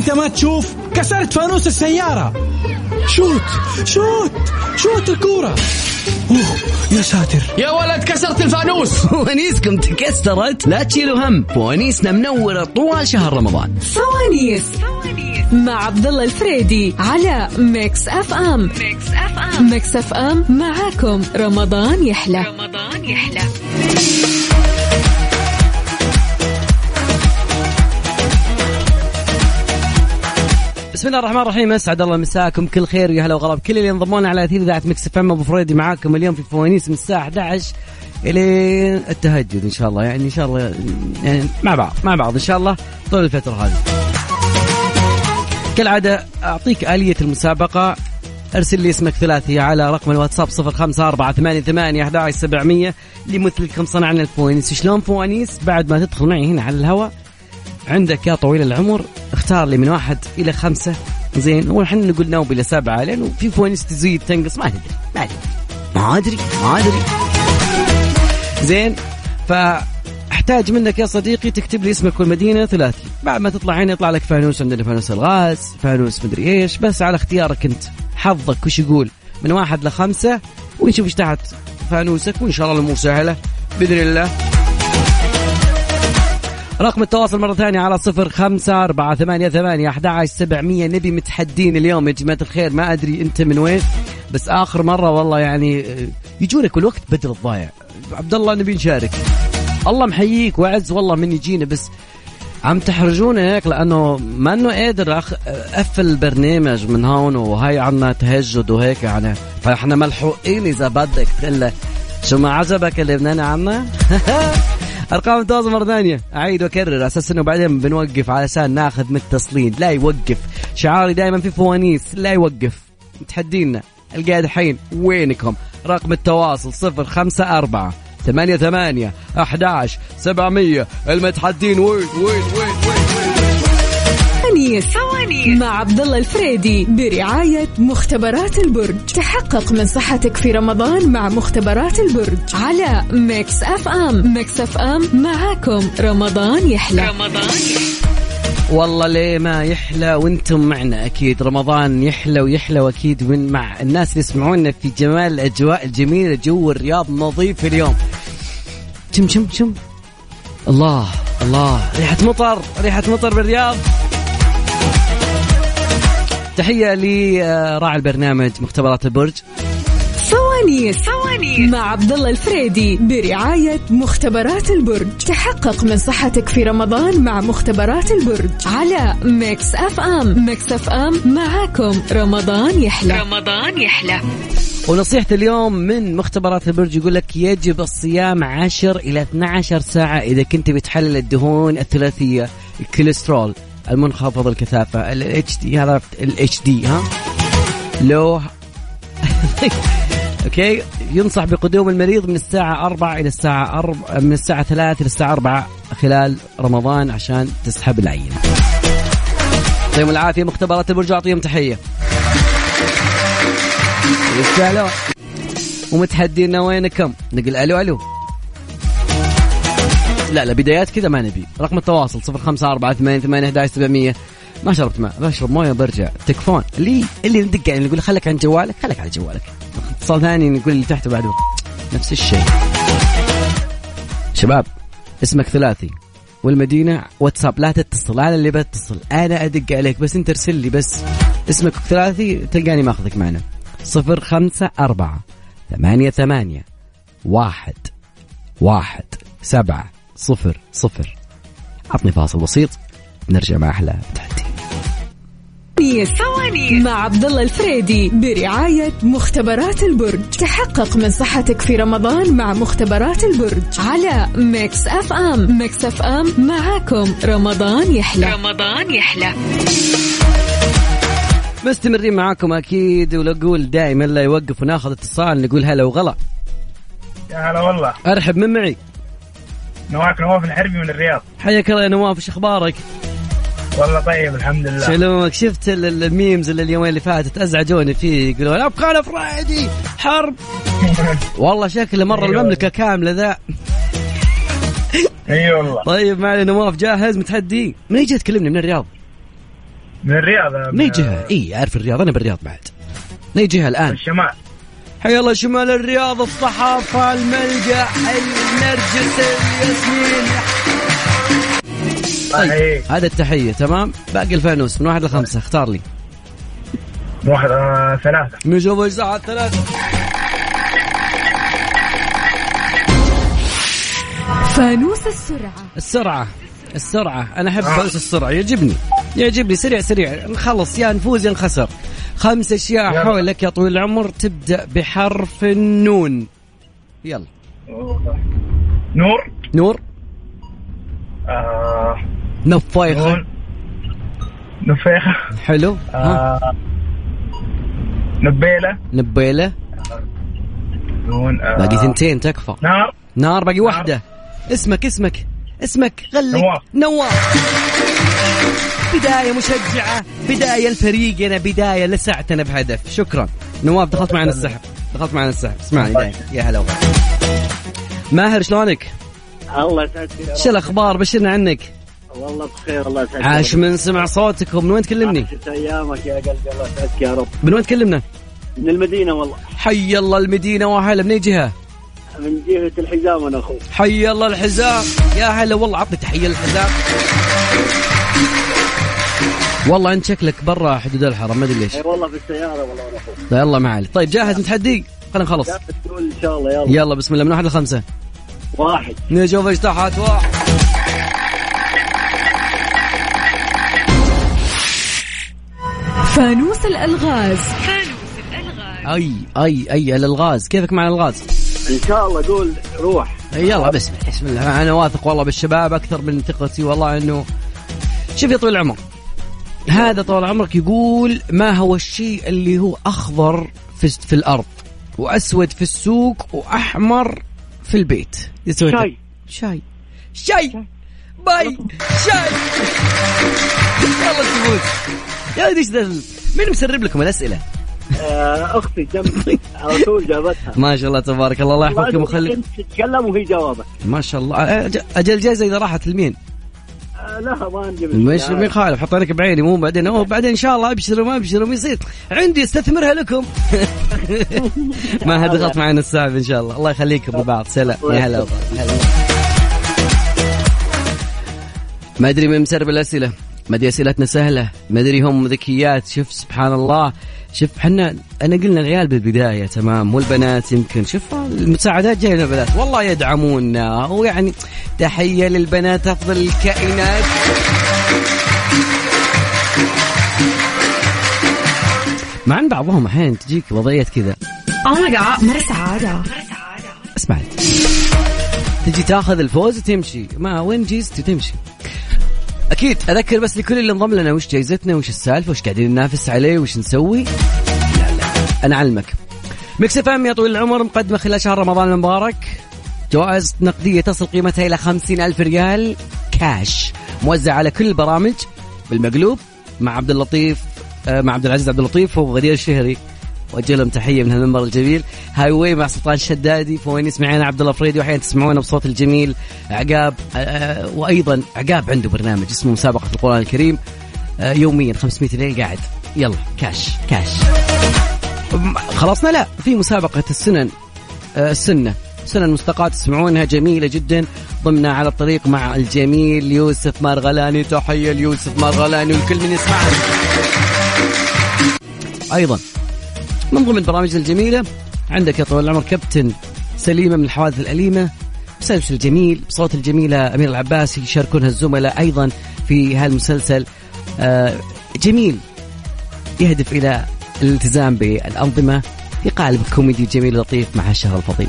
انت ما تشوف كسرت فانوس السيارة. shoot shoot shoot الكورة. أوه يا ساتر. يا ولد كسرت الفانوس. فوانيسكم تكسرت. لا تشيلوا هم. فوانيسنا منورة طوال شهر رمضان. فوانيس مع عبد الله الفريدي على ميكس اف ام ميكس اف ام ميكس اف ام معاكم. رمضان يحلى. رمضان يحلى. بسم الله الرحمن الرحيم أسعد الله مساكم كل خير ويا هلا وغلا بكل اللي انضمونا على اثير إذاعة مكس إف إم أبو فريدي معاكم اليوم في فوانيس من الساعة 11 إلى التهجد إن شاء الله. يعني إن شاء الله يعني مع بعض مع بعض إن شاء الله طول الفترة هذه. كالعادة أعطيك آلية المسابقة. أرسل لي اسمك ثلاثي على رقم الواتساب 0548811700 لمثلكم صنعنا الفوانيس. شلون فوانيس؟ بعد ما تدخل معي هنا على الهواء. عندك يا طويل العمر اختار لي من واحد إلى خمسة. زين ونحن نقول نوب إلى سبعة لأنه في فوانيس تزيد تنقص ما تدري ما أدري ما أدري ما أدري. زين فأحتاج منك يا صديقي تكتب لي اسمك والمدينة ثلاثي. بعد ما تطلع هنا يطلع لك فانوس عندنا فانوس الغاز فانوس مدري إيش بس على اختيارك أنت حظك وش يقول. من واحد لخمسة ونشوف إيش تحت فانوسك وإن شاء الله الأمور سهلة بإذن الله. رقم التواصل مرة ثانية على صفر خمسة أربعة ثمانية ثمانية أحد عشر سبعمية. نبي متحدين اليوم يا جماعة الخير. ما أدري أنت من وين بس آخر مرة والله يعني آه، يجونك الوقت بدل الضايع. عبد الله نبي نشارك. الله محييك وعز والله من يجينا بس عم تحرجونا هيك لأنه ما إنه قادر أخ... أقفل البرنامج من هون وهي عنا تهجد وهيك يعني. فإحنا ملحوقين إذا بدك الا شو ما عجبك اللي بنانا عنا؟ أرقام التواصل مرة ثانية. أعيد وأكرر أساس إنه بعدين بنوقف علشان ناخذ متصلين لا يوقف. شعاري دائما في فوانيس. لا يوقف. متحدينا. القاعد حين وينكم؟ رقم التواصل صفر خمسة أربعة ثمانية ثمانية أحد سبعمية. المتحدين وين وين وين وين فوانيس مع عبد الله الفريدي برعاية مختبرات البرج. تحقق من صحتك في رمضان مع مختبرات البرج. على ميكس أف أم. ميكس أف أم معاكم. رمضان يحلى. رمضان. والله ليه ما يحلى وأنتم معنا أكيد. رمضان يحلى ويحلى وأكيد من مع الناس اللي يسمعونا في جمال الأجواء الجميلة. جو الرياض نظيف اليوم. شم شم شم. الله الله. ريحة مطر ريحة مطر بالرياض. تحية لراعي البرنامج مختبرات البرج. فوانيس مع عبد الله الفريدي برعاية مختبرات البرج. تحقق من صحتك في رمضان مع مختبرات البرج. على ميكس أف أم. ميكس أف أم معاكم. رمضان يحلى. رمضان يحلى. ونصيحة اليوم من مختبرات البرج يقول لك يجب الصيام 10 إلى 12 ساعة إذا كنت بتحلل الدهون الثلاثية الكوليسترول. المنخفض الكثافة الاتش دي عرفت الاتش دي ها لو أوكي ينصح بقدوم المريض من الساعة 4 إلى الساعة 4 من الساعة 3 إلى الساعة 4 خلال رمضان عشان تسحب العينة. يعطيهم العافية مختبرات البرج أعطيهم تحية. يستاهلون. ومتحدينا وينكم؟ نقول ألو لا لا بدايات كذا ما نبي، رقم التواصل 0548811700 ما شربت ماء بشرب موية برجع. تكفون اللي اللي ندق يعني نقول خليك عن جوالك خليك على جوالك. اتصال ثاني نقول اللي تحت بعده نفس الشيء. شباب اسمك ثلاثي. والمدينة واتساب. لا تتصل أنا اللي بتصل. أنا أدق عليك بس أنت ارسل لي بس. اسمك ثلاثي تلقاني ماخذك معنا. صفر خمسة أربعة ثمانية ثمانية واحد واحد سبعة صفر صفر. عطني فاصل بسيط نرجع مع أحلى تحدي. فوانيس مع عبد الله الفريدي برعاية مختبرات البرج. تحقق من صحتك في رمضان مع مختبرات البرج. على ميكس أف أم. ميكس أف أم معاكم. رمضان يحلى. رمضان يحلى. مستمرين معاكم أكيد ونقول دائما لا يوقف وناخذ اتصال نقول هلا وغلا. يا هلا والله. أرحب من معي؟ نواف نواف الحربي من الرياض. حياك الله يا نواف إيش أخبارك؟ والله طيب الحمد لله. شلونك؟ شفت ال- ال- ال memes اللي اليومين اللي فاتت؟ ازعجوني فيه يقولون أبغى فريدي حرب. والله شكله مرة أيوة. المملكة كاملة ذا. اي والله. طيب معنا نواف جاهز متحدي؟ من يجي تكلمني؟ من الرياض. من الرياض من أي جهة؟ إي أعرف الرياض أنا بالرياض بعد. من أي جهة الآن؟ الشمال. حي الله شمال الرياض الصحافة الملجأ النرجس الياسمين طيب هذا التحية تمام؟ باقي الفانوس من واحد لخمسة اختار لي. واحد آه ثلاثة. نشوف ساعة ثلاثة. فانوس السرعة. السرعة السرعة. أنا أحب فانوس السرعة يعجبني. يعجبني سريع سريع. نخلص يا نفوز يا نخسر. خمس أشياء يلا. حولك يا طويل العمر. تبدأ بحرف النون. يلا. نور. نور. آه. نفايخة. نون. نفيخة حلو. آه. نبيلة. نبيلة. نون. آه. باقي ثنتين تكفى. نار. نار. باقي واحدة. اسمك اسمك اسمك. غلق نواف. نواف. بداية مشجعة بداية لفريقنا بداية لسعتنا بهدف. شكرا. نواف دخلت معنا السحب. دخلت معنا السحب. اسمعني دايم يا هلا وغلا. ماهر شلونك؟ الله يسعدك. شو الأخبار؟ بشرنا عنك. والله بخير الله يسعدك. عاش من سمع صوتك ومن وين تكلمني؟ عاشت أيامك يا قلبي الله يسعدك يا رب. من وين تكلمنا؟ من المدينة والله. حي الله المدينة واهلا من أي جهة؟ من جهة الحزام أنا أخوك حي الله الحزام. يا هلا والله عطني تحية للحزام والله انت شكلك برا حدود الحرم ما أدري ليش. إي والله في السيارة والله أنا أخوك. يلا ما علي طيب جاهز نتحدي خلينا نخلص. تقول إن شاء الله يلا. يلا بسم الله من واحد لخمسة واحد. نشوف إيش تحت. واحد. فانوس الألغاز. أي أي أي الألغاز. كيفك مع الألغاز؟ إن شاء الله قول روح. يلا بسم الله بسم الله. أنا واثق والله بالشباب أكثر من ثقتي والله إنه شوف يا طويل العمر. هذا طول عمرك يقول ما هو الشيء اللي هو أخضر في في الأرض؟ وأسود في السوق وأحمر في البيت. يسوي شاي. شاي. شاي. باي. شاي. يلا تفوز يا ولدي إيش مين مسرب لكم الأسئلة؟ آه، أختي جنبي على طول جابتها. ما شاء الله تبارك الله. الله يحفظكم ويخليك. انت تتكلم وهي جوابك ما شاء الله. أجل جائزه إذا راحت لمين؟ لا ما نجيب مش ما يخالف حط لك بعيني مو بعدين أوه بعدين إن شاء الله أبشر وما أبشر وما يصير. عندي استثمرها لكم. ما دخلت معنا السحب إن شاء الله. الله يخليكم لبعض سلام. يا. هلا ما أدري من مسرب الأسئلة. ما أدري أسئلتنا سهلة. ما أدري هم ذكيات. شوف سبحان الله. شوف حنا أنا قلنا العيال بالبداية تمام؟ والبنات يمكن شوف المساعدات جاية من البنات والله يدعمونا. ويعني تحية للبنات أفضل الكائنات. مع إن بعضهم أحيانا تجيك وضعية كذا. Oh my god مرة سعادة. اسمع تجي تاخذ الفوز وتمشي. ما وين جيزتي تمشي أكيد أذكر بس لكل اللي انضم لنا وش جايزتنا وش السالفة وش قاعدين ننافس عليه وش نسوي. أنا أعلمك. Mix FM يا طويل العمر مقدمة خلال شهر رمضان المبارك. جوائز نقدية تصل قيمتها إلى خمسين ألف ريال كاش موزع على كل البرامج بالمقلوب مع عبد اللطيف آه، مع عبد العزيز عبد اللطيف وغدير الشهري. وجه لهم تحية من هالمنبر الجميل. Highway مع سلطان الشدادي فوين معنا عبد الله فريدي وأحيانا تسمعونا بصوت الجميل. عقاب آه، وأيضا عقاب عنده برنامج اسمه مسابقة القرآن الكريم. آه، يوميا 500 ريال قاعد. يلا كاش كاش خلصنا؟ لا في مسابقة السنن آه، السنة. سنن مستقاة تسمعونها جميلة جدا. ضمنا على الطريق مع الجميل يوسف مرغلاني. تحية ليوسف مرغلاني والكل من يسمعنا. أيضا من ضمن برامجنا الجميلة. عندك يا طويل العمر كابتن سليمة من الحوادث الأليمة. مسلسل جميل بصوت الجميلة أمير العباسي يشاركونها الزملاء أيضا في هالمسلسل آه، جميل يهدف إلى الالتزام بالأنظمة في قالب كوميدي جميل لطيف مع الشهر الفضيل.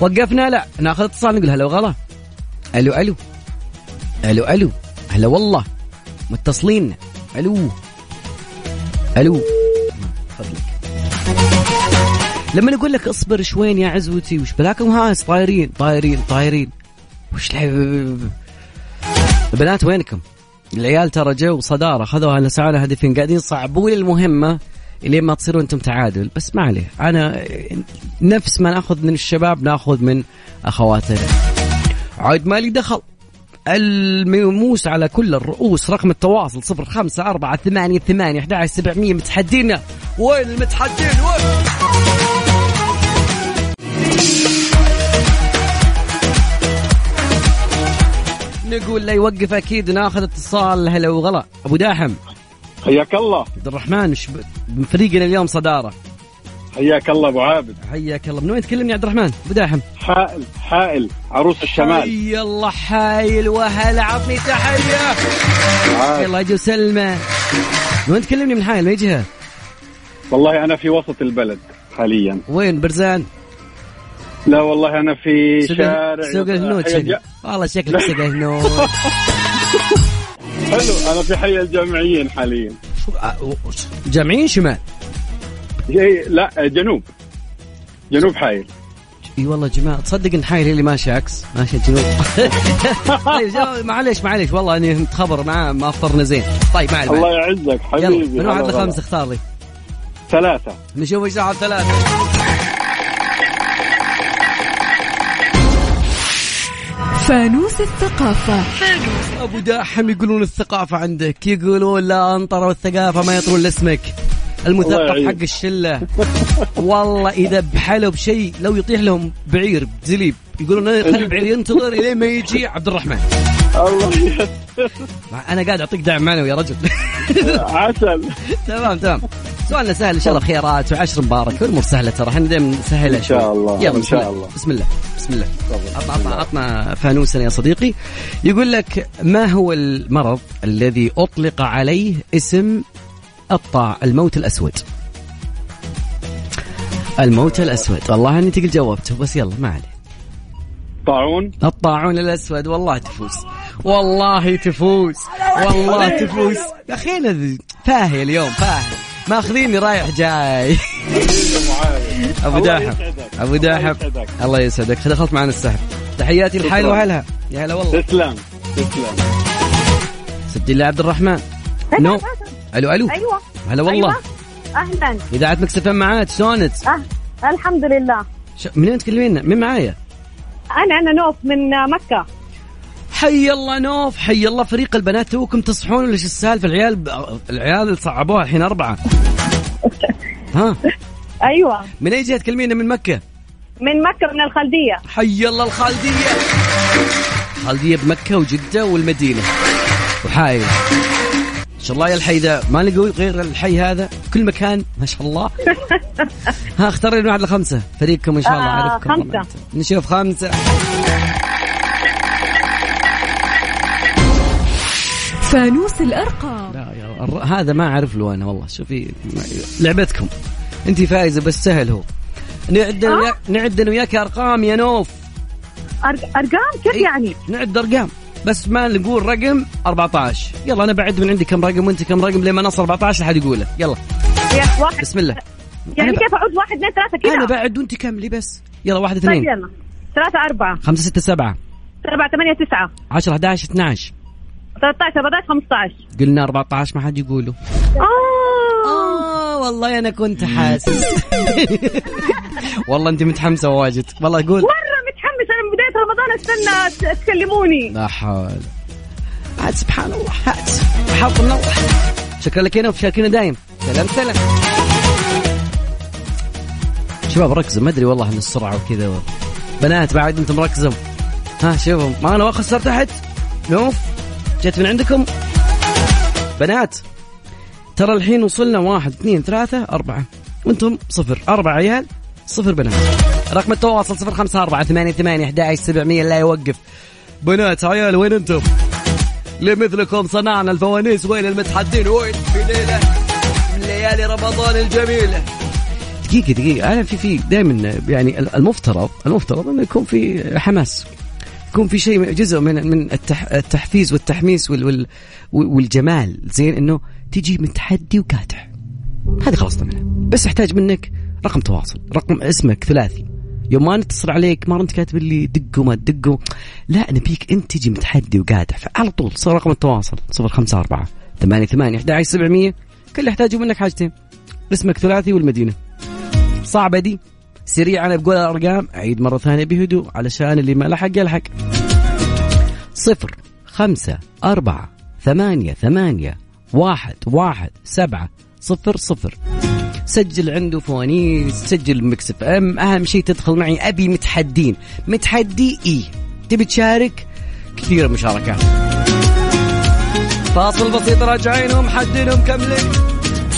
وقفنا لا ناخذ اتصال نقول هلا وغلا. ألو ألو. ألو ألو. هلا والله. متصلين. ألو. ألو. فضلك. لما أقول لك اصبر شوين يا عزوتي وش بلاكم؟ هاس طايرين طايرين طايرين. وش الحب البنات وينكم؟ العيال ترى جو صدارة خذوها لسعونا هدفين قاعدين يصعبوا لي المهمة لين ما تصيروا أنتم تعادل. بس ما عليه. أنا نفس ما نأخذ من الشباب نأخذ من أخواتنا. عاد مالي دخل. الموس على كل الرؤوس رقم التواصل صفر خمسة أربعة ثمانية ثمانية متحدينا. وين المتحدين؟ وين؟ نقول لا يوقف أكيد ناخذ اتصال. هلا وغلا. أبو داحم. حياك الله. عبد الرحمن من فريقنا اليوم صدارة. حياك الله أبو عابد. حياك الله. من وين تكلمني عبد الرحمن؟ أبو داحم. حائل حائل عروس الشمال. حي الله حايل وهلا عطني تحية؟ عاد. يلا أجي وسلمه من وين تكلمني؟ من حايل من جهة؟ والله أنا في وسط البلد حاليا. وين؟ برزان. لا والله أنا في سوق شارع سوق الهنود والله شكلك سوق الهنود حلو أنا في حي الجامعيين حاليا. جامعين شمال؟ جاي لا جنوب. جنوب حايل. إي والله يا جماعة تصدق إن حايل اللي ماشية عكس ماشية جنوب. طيب معليش معليش والله اني متخبر معاه ما أفطرنا زين. طيب ما عليه الله يعزك. حبيبي. من واحد هلا لخمس والله. اختار لي. ثلاثة. نشوف إيش ثلاثة. فانوس الثقافة. أبو داحم يقولون الثقافة عندك يقولون لا انطروا الثقافة ما يطرون لاسمك الله المثقف. حق الشلة. والله إذا بحلوا بشيء لو يطيح لهم بعير بزليب يقولون خلي البعير ينتظر إلين ما يجي عبد الرحمن. الله أنا قاعد أعطيك دعم معنوي يا رجل. عسل. تمام تمام. سؤالنا سهل إن شاء الله خيارات وعشر مبارك والأمور سهلة ترى إحنا دائما نسهلها إن شاء. الله، يلا إن بسم شاء الله. بسم الله بسم الله. عطنا عطنا عطنا فانوسنا يا صديقي. يقول لك ما هو المرض الذي أطلق عليه اسم الطاع؟ الموت الأسود. الموت الأسود. والله أني تقل جاوبته بس يلا ما عليه. طاعون؟ الطاعون الأسود والله تفوز. والله تفوز والله تفوز. يا اخينا فاهي اليوم فاهي. ماخذيني رايح جاي. أبو الله داحم. أبو الله داحم. يسعدك. الله يسعدك. دخلت معنا السحب. تحياتي الحال شكراً. وهلها يا هلا والله. تسلم. تسلم. سجل لي عبد الرحمن. نو. ألو ألو. أيوه. هلا والله. أيوة. أهلا. إذاعة مكسف معاك؟ شلونك؟ أه. الحمد لله. ش... منين تكلمينا؟ من معايا؟ أنا أنا نوف من مكة. حي الله نوف حي الله فريق البنات. توكم تصحون ولا شو السالفة؟ العيال ب... العيال صعبوها الحين أربعة. ها؟ أيوه. من أي جهة تكلمينا؟ من مكة. من مكة من الخلدية. حي الله الخالديه الخالديه بمكة وجدة والمدينة. وحايل. إن شاء الله يا الحي ذا. ما نقول غير الحي هذا. كل مكان ما شاء الله. ها اختار لي من واحد لخمسة. فريقكم إن شاء الله آه، أنت. نشوف خمسة. فانوس الأرقام. لا يا الر- هذا ما أعرف له أنا والله. شوفي لعبتكم. أنت فايزة بس سهل هو. نعد وياك- نعد أنا وياك أرقام يا نوف. أرقام؟ كيف إيه. يعني؟ نعد أرقام. بس ما نقول رقم 14 يلا أنا بعد من عندي كم رقم وأنت كم رقم لما نصل 14 أحد يقوله. يلا. واحد. بسم الله. يعني كيف أعود واحد اثنين ثلاثة؟ أنا كذا؟ بعد وأنت كملي بس. يلا واحد طيب اثنين. يلا. ثلاثة أربعة. خمسة ستة سبعة. سبعة ثمانية تسعة. 10 11 12 13 14 15 قلنا 14 ما حد يقوله. آه. آه والله أنا كنت حاسس. والله أنت متحمسة واجد. والله قول. مرة متحمس أنا من بداية رمضان أستنى تكلموني. لا حول. عاد سبحان الله حظ من الله. شكرا لك يا نوف شاركينا دايم. سلام سلام. شباب ركزوا. ما أدري والله إن السرعة وكذا. و... بنات بعد أنتم مركزوا ها شوفوا. ما أنا واخذ صار تحت نوف جت من عندكم. بنات ترى الحين وصلنا واحد اثنين ثلاثة أربعة. وأنتم صفر. أربع عيال صفر بنات. رقم التواصل صفر خمسة أربعة ثمانية ثمانية أحد سبعمية لا يوقف. بنات عيال وين أنتم؟ لمثلكم صنعنا الفوانيس وين المتحدين؟ وين في ليلة؟ من ليالي رمضان الجميلة. دقيقة دقيقة. أنا في في دائما يعني المفترض المفترض أنه يكون في حماس. يكون في شيء جزء من من التح التحفيز والتحميس وال وال والجمال. زين إنه تجي متحدي وقادح. هذه خلصنا منها بس أحتاج منك رقم تواصل. رقم اسمك ثلاثي. يوم ما نتصل عليك ما انت كاتب لي دق وما تدق لا نبيك أنت تجي متحدي وقادح. فعلى طول صار رقم التواصل 054 ثمانية ثمانية 11 700 كل اللي يحتاجه منك حاجتين. اسمك ثلاثي والمدينة. صعبة دي؟ سريع أنا بقول الأرقام. اعيد مرة ثانية بهدوء علشان اللي ما لحق يلحق. صفر خمسة أربعة ثمانية ثمانية واحد واحد سبعة صفر صفر. سجل عنده فوانيس سجل Mix FM. أهم شيء تدخل معي. أبي متحدين. متحدي إي. تبي تشارك؟ كثير مشاركات فاصل بسيط راجعين ومحدين ومكملين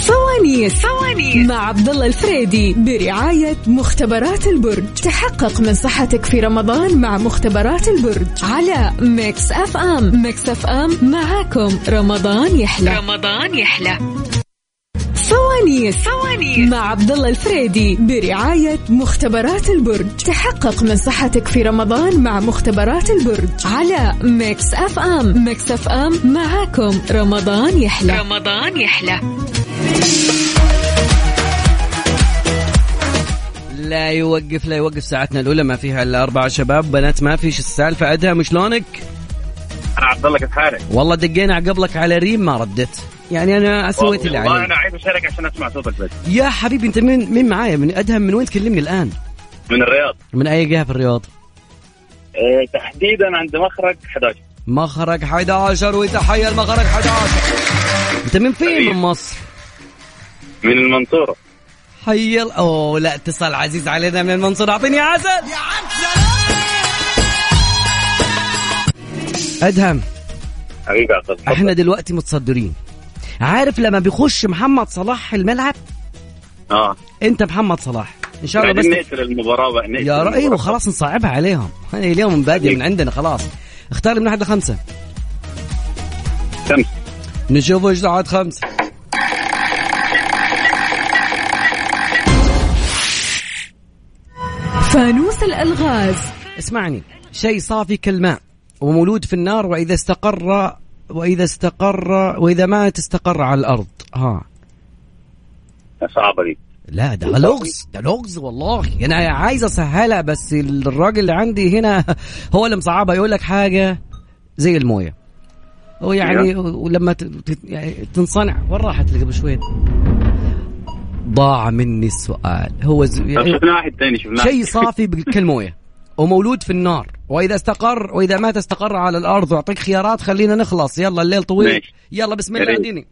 فوانيس فوانيس مع عبد الله الفريدي برعاية مختبرات البرج. تحقق من صحتك في رمضان مع مختبرات البرج. على Mix FM. Mix FM معاكم. رمضان يحلى. رمضان يحلى. فوانيس فوانيس مع عبد الله الفريدي برعاية مختبرات البرج. تحقق من صحتك في رمضان مع مختبرات البرج. على Mix FM. Mix FM معاكم. رمضان يحلى. رمضان يحلى. لا يوقف لا يوقف ساعتنا الأولى ما فيها إلا أربع شباب بنات ما فيش السالفة ادهم شلونك؟ أنا عبد الله كيف حالك؟ والله دقينا قبلك على ريم ما ردت يعني أنا سويت اللي والله علي أنا عايز أشارك عشان أسمع صوتك بس يا حبيبي أنت مين مين معايا من أدهم من وين تكلمني الآن؟ من الرياض من أي جهة في الرياض؟ إيه تحديدا عند مخرج 11 مخرج 11 وتحية المخرج 11 أنت من فين حبيبي. من مصر؟ من المنصورة. حي ال- أوه لا اتصال عزيز علينا من المنصورة. أعطيني عسل. يا عسل! أدهم. حبيبي الله إحنا دلوقتي متصدرين. عارف لما بيخش محمد صلاح الملعب؟ آه. أنت محمد صلاح. إن شاء الله بعدين بس نقتل المباراة بقى نقتل يا. رأي وخلاص نصعبها عليهم. هذه اليوم بادية من عندنا خلاص. اختار من واحد لخمسة. خمس نشوف إيش بعد فانوس الألغاز. اسمعني شيء صافي كالماء ومولود في النار وإذا استقر وإذا استقر وإذا مات استقر على الأرض. ها. صعبة دي. لا ده لغز ده لغز والله. أنا عايز أسهلها بس الراجل اللي عندي هنا هو اللي مصعبها يقول لك حاجة زي الموية. هو يعني ولما يعني تنصنع وين راحت اللي قبل شوي ضاع مني السؤال. هو ز... يعني شفنا واحد ثاني شفنا شيء صافي كالمويه ومولود في النار. وإذا استقر وإذا مات استقر على الأرض. واعطيك خيارات خلينا نخلص. يلا الليل طويل. ماشي. يلا بسم الله. اديني.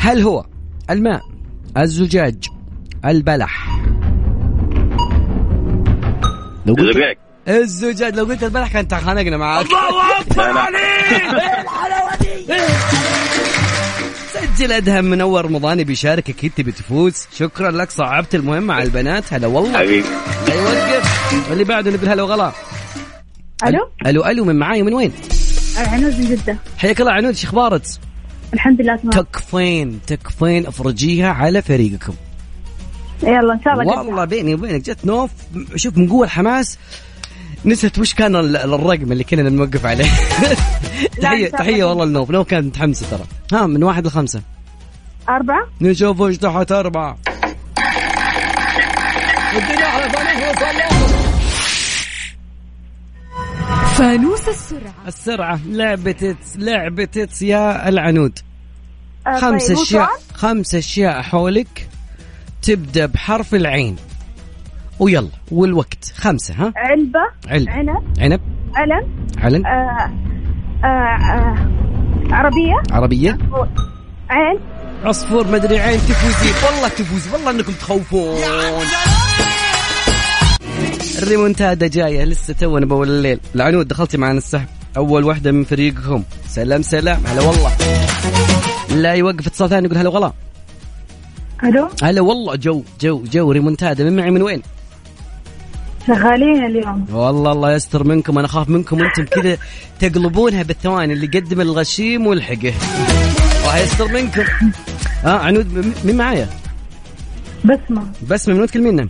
هل هو الماء الزجاج البلح؟ لو قلت زجاج الزجاج. لو قلت البلح كانت خانقنا معاك. الله لا لا. سجل ادهم منور رمضاني بيشارك أكيد تبي تفوز. شكرا لك. صعبت المهمه على البنات. هلا والله. حبيبي. لا يوقف واللي بعده نقول هلا وغلا. ألو؟ ألو ألو من معاي من وين؟ عنود من جدة. حياك الله عنود. شو أخبارك؟ الحمد لله تمام. تكفين تكفين أفرجيها على فريقكم. يلا إن شاء الله والله بيني وبينك جت نوف. شوف من قوة الحماس. نسيت وش كان ال- الرقم اللي كنا نوقف عليه. تحيه تحية الله. والله لنوف نوف كانت متحمسه ترى. ها من واحد لخمسة. أربعة؟ نشوف وش تحت على فانوس السرعة. السرعة. لعبة تتس لعبة تتس يا العنود. آه، خمس طيب، سؤال؟ خمس أشياء حولك تبدأ بحرف العين. ويلا والوقت. خمسة ها؟ علبة علب عنب. عنب. علم علم. آه آه آه عربية. عربية. عين. عصفور مدري عين تفوزين والله تفوز والله إنكم تخوفون. الريمونتادا جاية لسه تونا باول الليل. العنود دخلتي معنا السحب. أول واحدة من فريقكم. سلام سلام. هلا والله. لا يوقف اتصال ثاني يقول هلا والله ألو؟ هلا والله جو جو جو. ريمونتادا من معي من وين؟ شغالين اليوم. والله الله يستر منكم أنا أخاف منكم أنتم كذا تقلبونها بالثواني اللي يقدم الغشيم والحقه. الله يستر منكم. آه عنود مين معايا؟ بسمة. بس من وين تكلمينا؟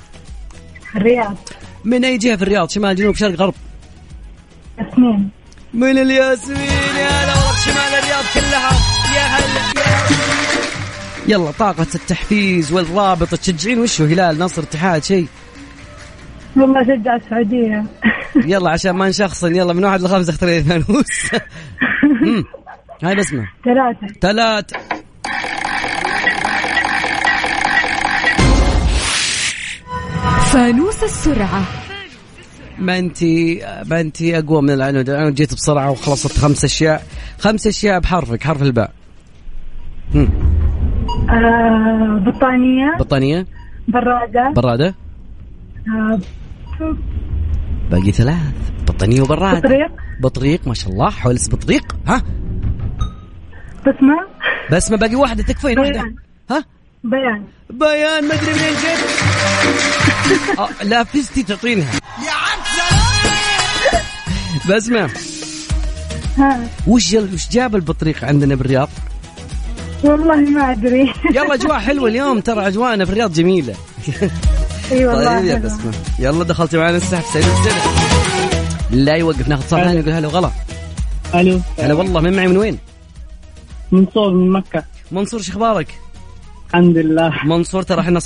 الرياض. من أي جهة في الرياض؟ شمال جنوب شرق غرب؟ ياسمين. من الياسمين يا هلا شمال الرياض كلها. يا هلا يا هلا. يلا طاقة التحفيز والرابط تشجعين وشو هلال نصر اتحاد شيء؟ والله شجع السعودية يلا عشان ما نشخصن يلا من واحد لخمسة اختاري فانوس. هاي بسمة ثلاثة. ثلاث. فانوس السرعة. ما انت ما انت أقوى من العنود العنود جيت بسرعة وخلصت خمس أشياء. خمس أشياء بحرفك حرف الباء. هم. آه بطانية. بطانية. برادة. برادة. آه باقي ثلاث. بطانيه وبراده بطريق. بطريق ما شاء الله. حولس بطريق. ها. بسمة. بس ما باقي واحدة. تكفين بيان. ها. بيان. بيان. ما أدري منين جت آه، لا فزتي تعطينها بسمة. ها. وش وش جاب البطريق عندنا بالرياض؟ والله ما أدري. يلا أجواء حلوة اليوم. ترى أجواءنا في الرياض جميلة. إي والله طيب يا. بسمة يلا دخلتي معنا السحب سعيد السنة لا يوقف ناخذ صار ثاني يقول هلا وغلا ألو. هلا والله من معي من وين؟ منصور من مكة. منصور شو أخبارك؟ الحمد لله. منصور ترى إحنا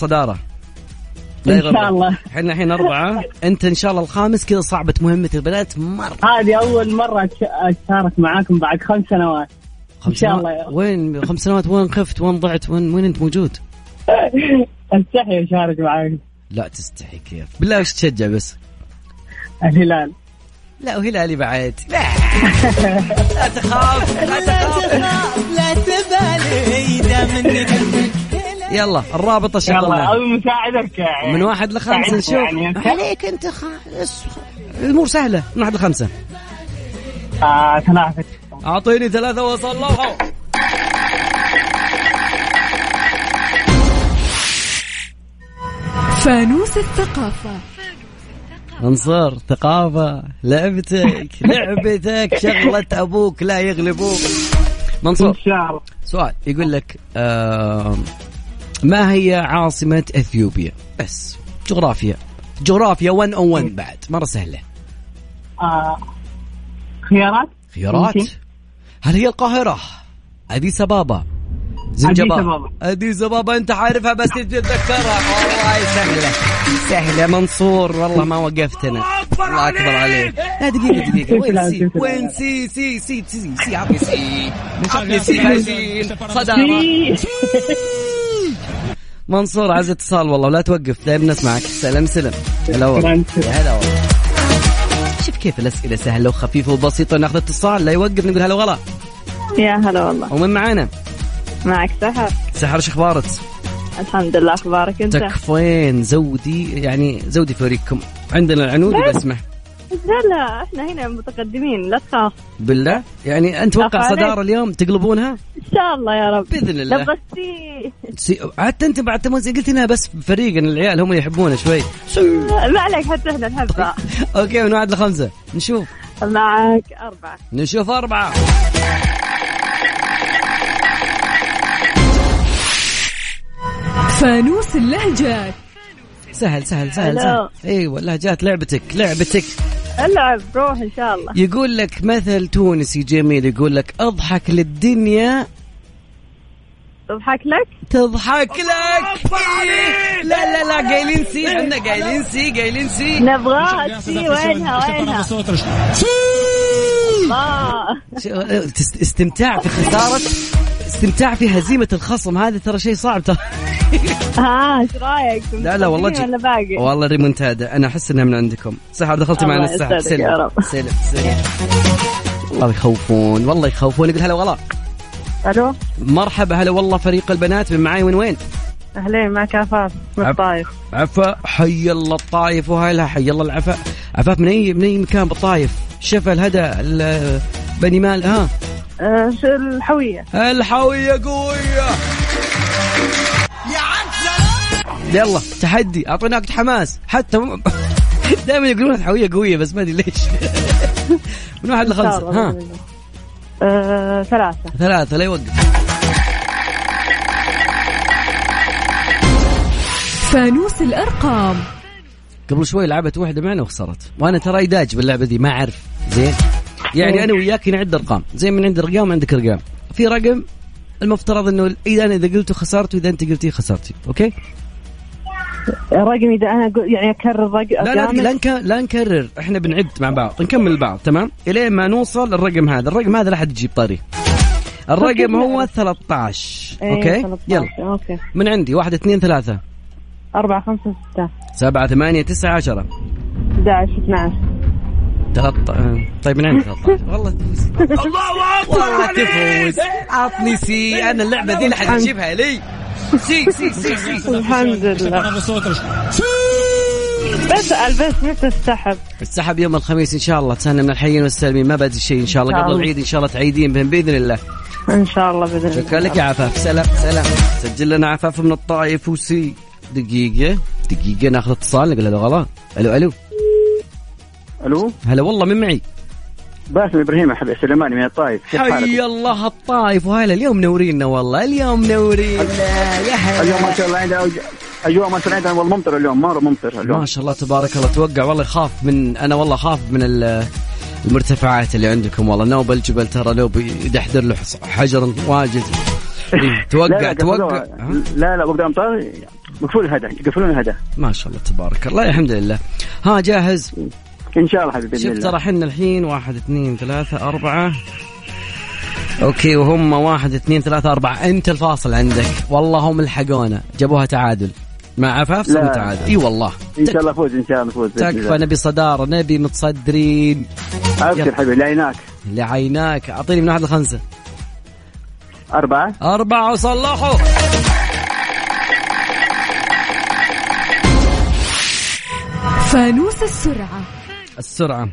إن يغرك. شاء الله. إحنا الحين أربعة. أنت إن شاء الله الخامس كذا صعبة مهمة البنات مرة. هذه أول مرة أشارك معاكم بعد خمس سنوات. خمس شاء سنوات؟ الله. يا رب. وين؟ خمس سنوات وين خفت؟ وين ضعت؟ وين وين أنت موجود؟ أستحي أشارك معاكم لا تستحي كيف بالله وش تشجع بس. الهلال. لا وهلالي بعد. لا. لا تخاف لا تخاف. لا تبالي يلا الرابطة يلا شغلنا أبي مساعدك. يعني من واحد لخمسة ساعدني نشوف يعني. أنت. عليك أنت خالص الأمور سهلة. من واحد لخمسة. آه ثلاثة. أعطيني ثلاثة وصلوها فانوس الثقافة. انصر ثقافة لعبتك لعبتك شغلة أبوك لا يغلبوك. منصور سؤال يقول لك آه ما هي عاصمة إثيوبيا؟ بس جغرافيا. جغرافيا 101 بعد مرة سهلة. آه خيارات؟ خيارات. هل هي القاهرة؟ أديس أبابا. زنجبار أبابا. أديس أبابا أنت عارفها بس تتذكرها. والله سهلة. سهلة منصور. والله ما وقفت أنا الله أكبر عليك. لا دقيقة دقيقة. وين sí. وين sí؟ sí sí sí sí عطني sí. عطني sí صدارة. منصور عايز اتصال والله ولا توقف. دايما نسمعك سلام سلام. هلا والله. هلا والله. شوف كيف الأسئلة سهلة وخفيفة وبسيطة. ناخذ اتصال لا يوقف نقول هلا وغلا يا هلا والله. ومن معانا؟ معك سحر سحر إيش أخبارك؟ الحمد لله أخبارك أنت؟ تكفين زودي يعني زودي في وريكم عندنا العنود بسمح لا لا إحنا هنا متقدمين لا تخاف. بالله؟ يعني أنت توقع. صدارة اليوم تقلبونها؟ إن شاء الله يا رب. بإذن الله. نبغى سي... حتى أنت بعد تموز قلت انها بس فريق ان العيال هم يحبونه شوي. ما عليك حتى إحنا نحبها أوكي من واحد لخمسة. نشوف. معك أربعة. نشوف أربعة. فانوس اللهجات. سهل سهل سهل. سهل. إيوه لهجات لعبتك لعبتك. ألعب روح إن شاء الله. يقول لك مثل تونسي جميل يقول لك أضحك للدنيا. تضحك لك؟ تضحك لك. إيه. لا لا لا قايلين sí إحنا قايلين sí قايلين sí. نبغاها ال sí وينها وينها؟ استمتاع في خسارة. استمتاع في هزيمة الخصم هذا ترى شيء صعب ترى. ها إيش رأيك؟ لا لا والله جي- ولا باقي؟ والله ريمونتادا أنا أحس إنها من عندكم. سحر دخلتي معنا يا سلم. سلم سلم. والله يخوفون والله يخوفون. يقول هلا والله. ألو؟ مرحبا هلا والله فريق البنات من معاي. من وين؟ أهلين معك عفاف من الطايف. عفا حي الله الطايف. وهلا حي الله العفا. عفاف من اي من أي مكان بالطايف؟ شفا الهدى ال- بني مال ها؟ آه، الحوية؟ الحاوية قوية. يلا تحدي أعطيناك حماس. حتى م... دائما يقولون الحاوية قوية بس ما أدري ليش. من واحد الله ها. آه، ثلاثة. ثلاثة لا يوقف. فانوس الأرقام. قبل شوي لعبت واحدة معنا وخسرت. وأنا ترى داج باللعبة دي ما أعرف. زين. يعني أنا وياك نعد أرقام. زي من عند أرقام عندك أرقام. في رقم المفترض إنه إذا أنا إذا قلته خسرت وإذا أنت قلتيه خسرتي. أوكي؟ رقم إذا أنا يعني أكرر رقم لا لا لا, نك... لا نكرر. إحنا بنعد مع بعض نكمل بعض تمام؟ إلين ما نوصل الرقم هذا. الرقم هذا لا أحد يجيب طاري. الرقم هو 13 okay؟ يلا. okay. من عندي واحد اثنين ثلاثة. أربعة خمسة ستة. سبعة ثمانية تسعة عشرة. 11 12 13 طيب من عندك 13 والله تفوز الله أكبر والله تفوز. عطني sí. أنا اللعبة دي لحد يجيبها لي. sí sí sí sí الحمد لله. بسأل بس متى السحب. السحب يوم الخميس إن شاء الله. تسنى من الحيين والسالمين. ما بدي شيء إن شاء الله. إن شاء قبل الله. العيد إن شاء الله تعيدين بهم بإذن الله. إن شاء الله بإذن الله. شكرا لك يا عفاف. سلام سلام. سجل لنا عفاف من الطائف وسي. دقيقة دقيقة. ناخذ اتصال نقول له غلط ألو ألو ألو؟ هلا والله من معي؟ باسم إبراهيم احب سليماني من الطائف كيف حي حالكم؟ الله الطائف. وهلا اليوم منورينا والله اليوم منورينا يا اليوم ما شاء الله عندنا أجواء ما شاء الله عندنا والله ممطر اليوم مره ممطر اليوم. ما شاء الله تبارك الله. توقع والله خاف من أنا والله خاف من ال- المرتفعات اللي عندكم والله. نوب الجبل ترى لو يدحدر له حجر واجد. إيه، لا توقع لا توقع؟ لا لا وقت الامطار مقفول الهدى يقفلون الهدى ما شاء الله تبارك الله الحمد لله. ها جاهز؟ إن شاء الله حبيبي شوف ترى حنا الحين واحد اثنين ثلاثة أربعة. أوكي وهم واحد اثنين ثلاثة أربعة. أنت الفاصل عندك. والله هم لحقونا. جابوها تعادل. مع عفاف لا. تعادل. إي والله. إن شاء الله فوز إن شاء الله فوز تكفى. نبي صدارة نبي متصدرين. ابشر حبيبي لعيناك. لعيناك. أعطيني من واحد لخمسة. أربعة. أربعة وصلحوا. فانوس السرعة. السرعة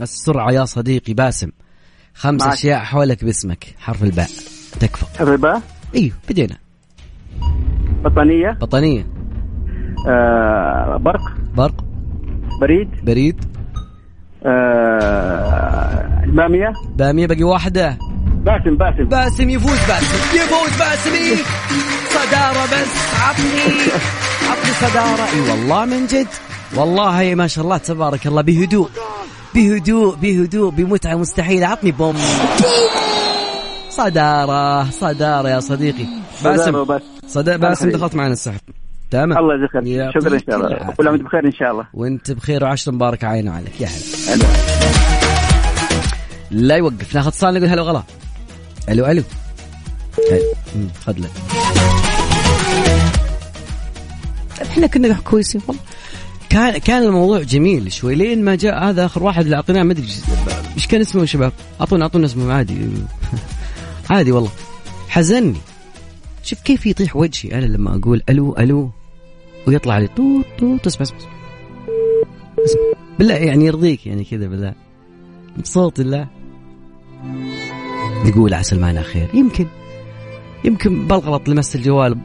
السرعة يا صديقي باسم. خمس معك. أشياء حولك باسمك. حرف الباء. تكفى. الربا إيوه بدينا. بطانيه بطانية آه برق؟ برق. بريد؟ بريد. آه بامية؟ بامية باقي واحدة. باسم باسم. باسم يفوز باسم. يفوز باسم. إيه؟ صدارة بس عطني. عطني صدارة. إي والله من جد. والله ما شاء الله تبارك الله. بهدوء بهدوء بهدوء بمتعة مستحيلة. عطني بوم. صدارة صدارة يا صديقي. باسم. صدارة بس. صدا باسم. دخلت معنا السحب. تمام؟ الله يجزاك شكرا إن شاء الله. العافية. كل عام وأنت بخير إن شاء الله. وأنت بخير وعشر مبارك عين عليك يا هلا. لا يوقف ناخذ اتصال نقول هلا وغلا. ألو ألو. تفضل طيب إحنا كنا كويسين والله. كان كان الموضوع جميل شوي لين ما جاء هذا آخر واحد اللي اعطيناه ما أدري إيش كان اسمه يا شباب؟ اعطونا أعطونا اسمه عادي. عادي والله. حزني شوف كيف يطيح وجهي أنا لما أقول ألو ألو. ويطلع لي طوط طوط اسمع اسمع اسمع. بالله يعني يرضيك يعني كذا بالله. بصوت الله. نقول عسى المعنى خير. يمكن يمكن بالغلط لمس الجوال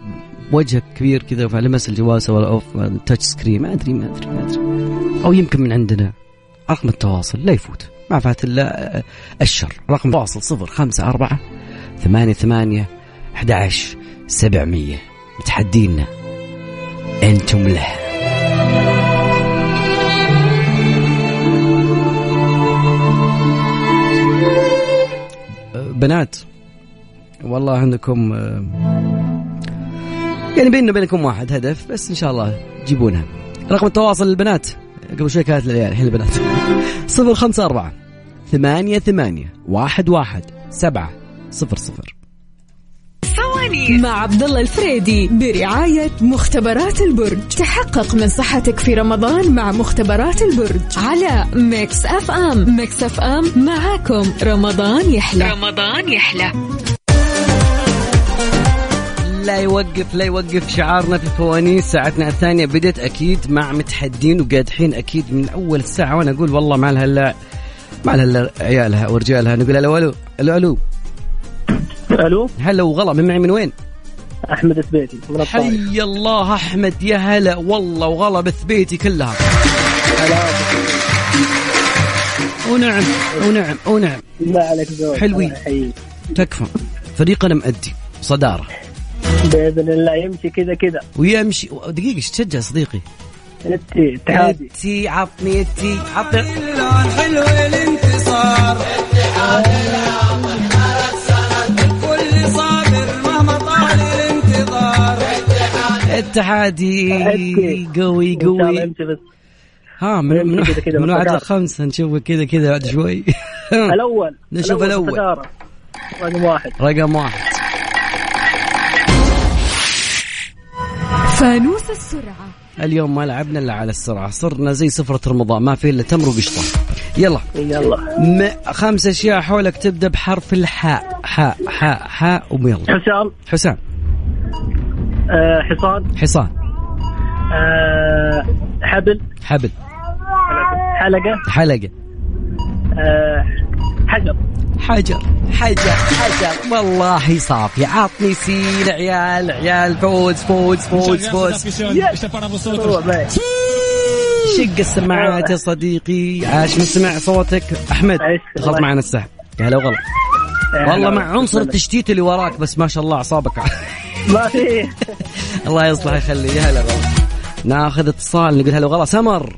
بوجهك كبير كذا فلمس الجوال سوى off touch screen ما أدري ما أدري ما أدري. أو يمكن من عندنا رقم التواصل لا يفوت. ما فات الا الشر. رقم التواصل صفر خمسة أربعة ثمانية ثمانية أحد عشر سبعمية. متحدينا. أنتم له. بنات والله عندكم آه، يعني بيننا وبينكم واحد هدف بس إن شاء الله تجيبونها رقم التواصل للبنات. قبل شوي كانت للعيال الحين البنات صفر خمسة أربعة ثمانية ثمانية واحد واحد سبعة صفر صفر. مع عبد الله الفريدي برعاية مختبرات البرج. تحقق من صحتك في رمضان مع مختبرات البرج. على Mix FM. Mix FM معاكم. رمضان يحلى. رمضان يحلى. لا يوقف لا يوقف شعارنا في الفوانيس ساعتنا الثانية بدت أكيد مع متحدين وقادحين أكيد من أول الساعة. وأنا أقول والله إلا ما لها إلا عيالها ورجالها. نقول ألو ألو ألو ألو. ألو؟ هلا وغلا من معي من وين؟ أحمد الثبيتي حي الله أحمد يا هلا. والله وغلا بثبيتي كلها. ونعم ونعم ونعم بالله عليك زود حلوين. تكفى. فريقنا مأدي صدارة. بإذن الله يمشي كذا كذا ويمشي دقيقة إيش تشجع صديقي؟ انت اتحادي تي عطني تي عطني حلو الانتصار اتحادي. قوي قوي ها من من, من واحد. لخمسة نشوفه كذا كذا بعد شوي الأول نشوف الأول. الصدارة. رقم واحد رقم واحد فانوس السرعة. اليوم ما لعبنا إلا على السرعة. صرنا زي سفرة رمضان. ما في إلا تمر وقشطة. يلا. يلا. م... خمس أشياء حولك تبدأ بحرف الحاء. حاء حاء حاء ويلا حسام. حسام. آه حصان. حصان. آه حبل. حبل. حلقة. حلقة. آه حجر. حجر. حجر حجر. والله صافي عطني سين عيال عيال. فوز فوز فوز فوز. شق السماعات يا صديقي. عاش من سمع صوتك. أحمد. دخلت معنا السحب يا هلا وغلا. والله مع عنصر التشتيت اللي وراك بس ما شاء الله أعصابك. ما في. الله يصلح يخليه يا هلا وغلا. ناخذ اتصال نقول هلا وغلا. سمر.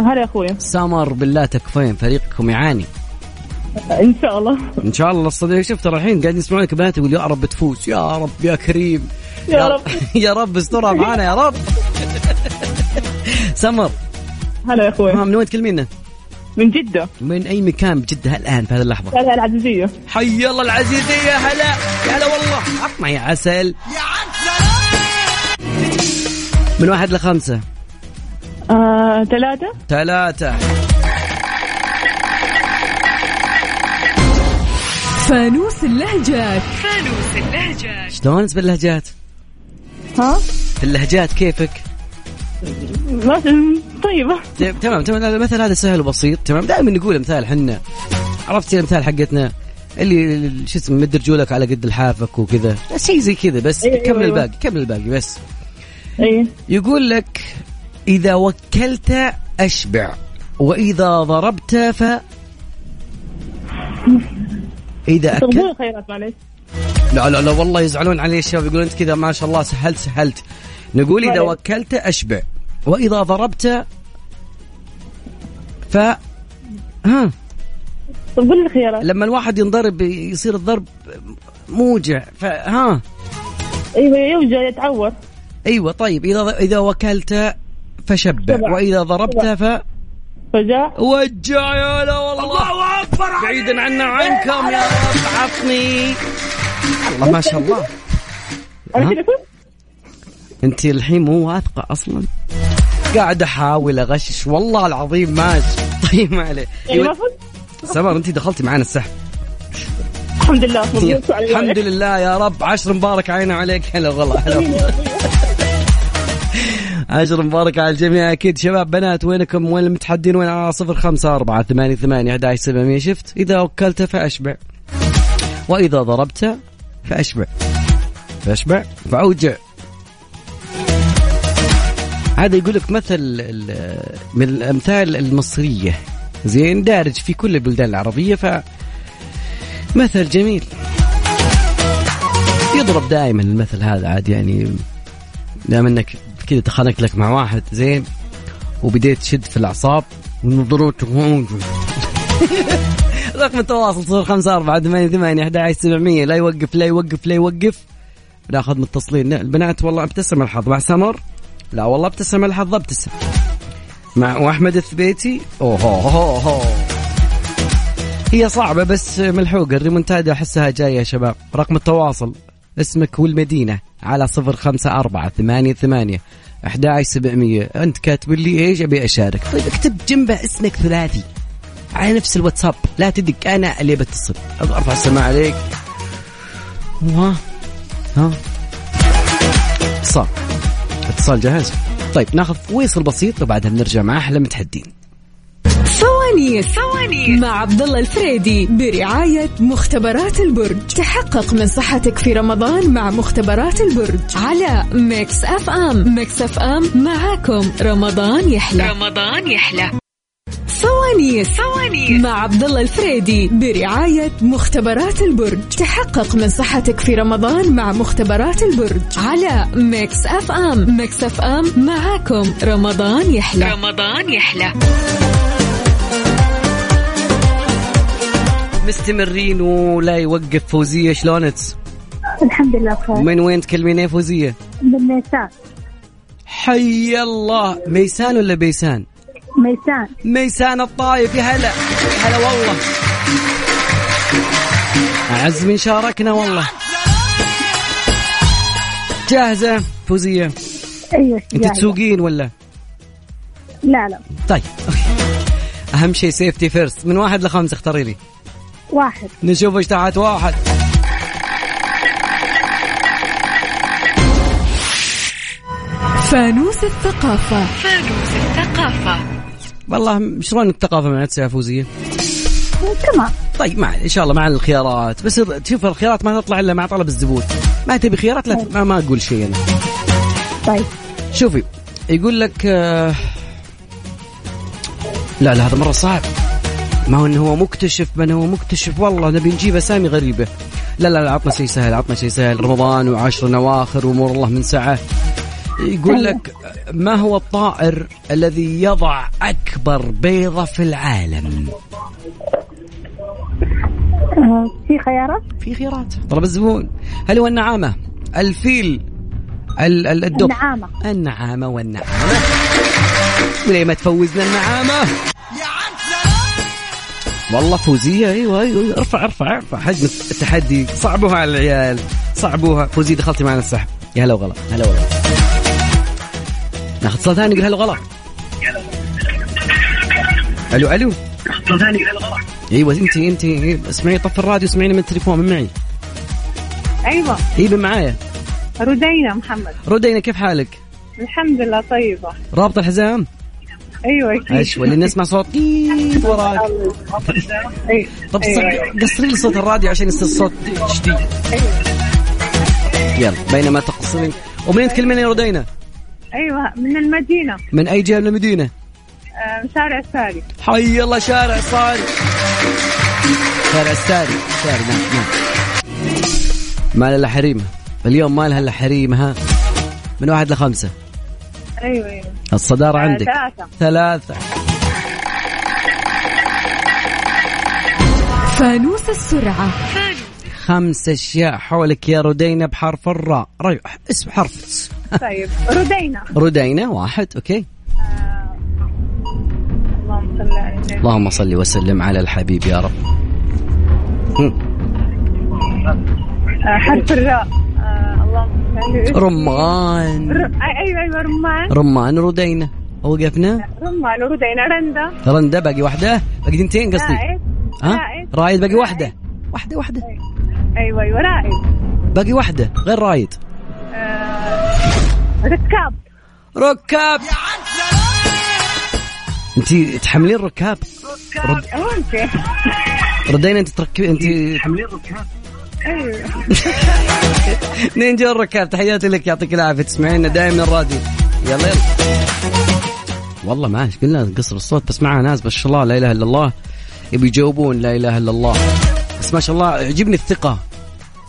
هلا يا أخوي. سمر بالله تكفين. فريقكم يعاني. إن شاء الله. إن شاء الله الصديق. شفت ترى الحين قاعدين يسمعونك بنات يقول يا رب تفوز. يا رب يا كريم. يا رب. يا رب استرها معانا يا رب. سمر. هلا يا أخوي. من وين تكلمينا؟ من جدة. من أي مكان بجدة الآن في هذه اللحظة؟ هلا العزيزية. حي الله العزيزية هلا. يا هلا والله. عطنا يا عسل. يا عسل! من واحد لخمسة؟ آه، ثلاثة. ثلاثة. فانوس اللهجات. شلون في اللهجات؟ ها؟ في اللهجات كيفك؟ ما طيبة. تمام تمام. المثل هذا سهل وبسيط. تمام. دائما نقول امثال حنا. عرفت الامثال حقتنا؟ اللي شو اسمه مد رجولك على قد لحافك وكذا. شيء زي كذا بس أيوة، كمل أيوة. الباقي كمل الباقي بس. إيه يقول لك إذا وكلت أشبع وإذا ضربت ف إذا اكلت خيرات معلش لا لا لا والله يزعلون علي الشباب يقولون أنت كذا ما شاء الله سهلت سهلت. نقول إذا طيب. وكلت أشبع وإذا ضربت ف ها. طب قول الخيارات لما الواحد ينضرب يصير الضرب موجع فها أيوه يوجع يتعور. أيوه طيب إذا إذا وكلت فشبع شبع. وإذا ضربت ف فجاء. وجع يا لا والله. بعيدا عنا عنكم يا رب. عطني. الله ما شاء الله. أنت الحين مو واثقة أصلا؟ قاعد أحاول أغشش. والله العظيم ماشي طيب ما عليه. يعني سمر أنت دخلتي معنا السحب. الحمد لله الحمد. لله يا رب. عشر مبارك علينا وعليك هلا والله هلا والله. عشر مبارك على الجميع أكيد. شباب بنات وينكم؟ وين المتحدين؟ وين؟ على صفر خمسة أربعة ثمانية ثمانية أحد سبعمية. شفت؟ إذا وكلت فأشبع. وإذا ضربت فأشبع. فأشبع فأوجع. هذا يقول لك مثل من الأمثال المصرية. زين دارج في كل البلدان العربية ف مثل جميل. يضرب دائما المثل هذا عاد يعني دام إنك كذا تخانقت لك مع واحد زين وبديت تشد في الأعصاب ونظرت رقم التواصل صفر خمسة أربعة ثمانية ثمانية أحد عشر سبعمية. لا يوقف لا يوقف لا يوقف. ناخذ متصلين لا، البنات والله ابتسم الحظ. مع سمر؟ لا والله ابتسم الحظ ابتسم. مع واحمد الثبيتي؟ اوه. هي صعبة بس ملحوقة. الريمونتادا أحسها جاية يا شباب. رقم التواصل. اسمك والمدينة. على صفر خمسة أربعة ثمانية ثمانية أحد سبعمية. أنت كاتب لي إيش؟ أبي أشارك. طيب اكتب جنبه اسمك ثلاثي. على نفس الواتساب. لا تدق أنا اللي بتصل. أرفع السماعة عليك. ها؟ ها؟ اتصال. اتصال جاهز. طيب ناخذ فويصل بسيط وبعدها بنرجع مع أحلى متحدين. فوانيس فوانيس مع عبد الله الفريدي برعاية مختبرات البرج. تحقق من صحتك في رمضان مع مختبرات البرج. على Mix FM. Mix FM معاكم. رمضان يحلى. رمضان يحلى. فوانيس فوانيس مع عبد الله الفريدي برعاية مختبرات البرج. تحقق من صحتك في رمضان مع مختبرات البرج. على Mix FM. Mix FM معاكم. رمضان يحلى. رمضان يحلى. مستمرين ولا يوقف فوزية شلونك الحمد لله بخير. من وين تكلمين يا فوزية؟ من ميسان. حي الله. ميسان ولا بيسان؟ ميسان. ميسان الطايف. يا هلا. هلا والله. أعز من شاركنا والله. جاهزة فوزية؟ أيوه أنت. تسوقين ولا؟ لا لا. طيب أهم شيء safety first من واحد لخمسة اختاري لي. واحد. نشوف إيش تحت واحد. فانوس الثقافة. والله شلون الثقافة مع نفسها يا فوزية؟ تمام. طيب مع إن شاء الله مع الخيارات. بس تشوف الخيارات ما تطلع إلا مع طلب الزبون. ما تبي خيارات؟ لا ما, ما أقول شيء أنا. طيب. شوفي يقول لك آه، لا لا هذا مرة صعب. ما هو إنه هو مكتشف من هو مكتشف. والله نبي نجيب اسامي غريبة. لا لا لا عطنا شيء سهل عطنا شيء سهل. رمضان وعشر نواخر وامور الله من سعه يقول لك ما هو الطائر الذي يضع أكبر بيضة في العالم؟ في خيارات؟ في خيارات. طلب الزبون. هل هو النعامة؟ الفيل؟ ال- ال- الدب؟ النعامة. النعامة والنعامة. وليه ما تفوزنا النعامة؟ والله فوزية أيوه أيوه ارفع ارفع ارفع. حجم التحدي. صعبوها على العيال. صعبوها. فوزية دخلتي معنا السحب. يا هلا وغلا. هلا وغلا. ناخذ اتصال ثاني نقول هلا وغلا. ألو ألو. أيوه أنت أنت اسمعي طف الراديو اسمعيني من التليفون من معي. أيوه. أيوه من معايا. ردينا محمد. رودينا كيف حالك؟ الحمد لله طيبة. رابط الحزام؟ أيوه. أكيد إيش اللي نسمع صوت وراك. طب أيوة. قصري لي صوت الراديو عشان يصير الصوت شديد يلا بينما تقصرين. ومنين تكلمين يا رودينا؟ أيوه من المدينة. من أي جهة من المدينة؟ آه، شارع الساري. حي الله شارع صاري شارع الساري ساري نعم نعم. ما لها الا حريمه اليوم ما لها الا حريمه ها؟ من واحد لخمسة. أيوه أيوه. الصدارة آه، عندك. ثلاثة. ثلاثة. فانوس السرعة. خمس أشياء حولك يا رودينا بحرف الراء. ريح اسم حرف. طيب ردينا رودينا واحد أوكي. اللهم صل على النبي. اللهم صل وسلم على الحبيب يا رب. آه، حرف الراء. آه، رمان. ر- أيوه أيوه رمان. رمان رودينا وقفنا. رمان وردينا رندا. رندا باقي واحدة باقي دنتين قصدي. رائد. ها؟ رائد. رايد باقي رائد. واحدة واحدة واحدة أيوه أيوه رائد. باقي واحدة غير رايد آه، ركاب. ركاب. انت تحملين ركاب؟ رد... ممكن ردينا انت تركبين انت تحملين أيوه منين جو الركاب تحياتي لك يعطيك العافية تسمعينا دائما الراديو. يلا يلا. والله ما قلنا نقصر الصوت بس معنا ناس ما شاء الله لا إله إلا الله. يبي يجاوبون لا إله إلا الله. بس ما شاء الله يعجبني الثقة.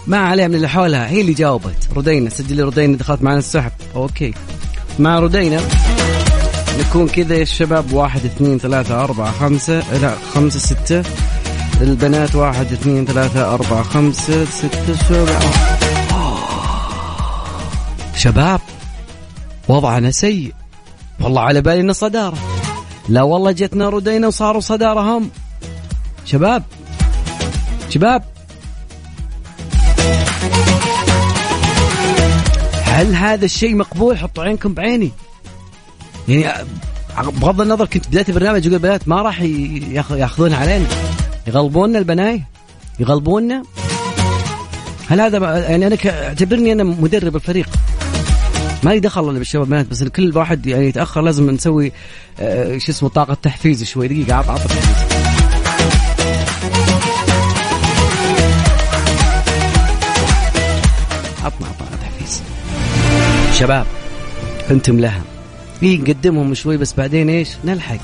ما عليها من اللي حولها هي اللي جاوبت. ردينا سجلي ردينا دخلت معنا السحب. أوكي. مع ردينا نكون كذا يا الشباب واحد اثنين ثلاثة أربعة خمسة لا خمسة ستة. البنات واحد اثنين ثلاثة أربعة خمسة ستة سبعة. شباب وضعنا سيء. والله على بالي إنه صدارة. لا والله جتنا ردينا وصاروا صدارة هم شباب شباب. هل هذا الشيء مقبول؟ حطوا عينكم بعيني. يعني بغض النظر كنت بداية البرنامج يقول البنات ما راح ياخ- ياخذون علينا. يغلبوننا البناي؟ يغلبوننا؟ هل هذا يعني أنا اعتبرني أنا مدرب الفريق. ما لي دخل الا بالشباب بنات بس كل واحد يعني يتأخر لازم نسوي آه، شو اسمه طاقة تحفيز شوي دقيقة عط عط. عطنا عطنا تحفيز. شباب أنتم لها. اي نقدمهم شوي بس بعدين إيش؟ نلحق.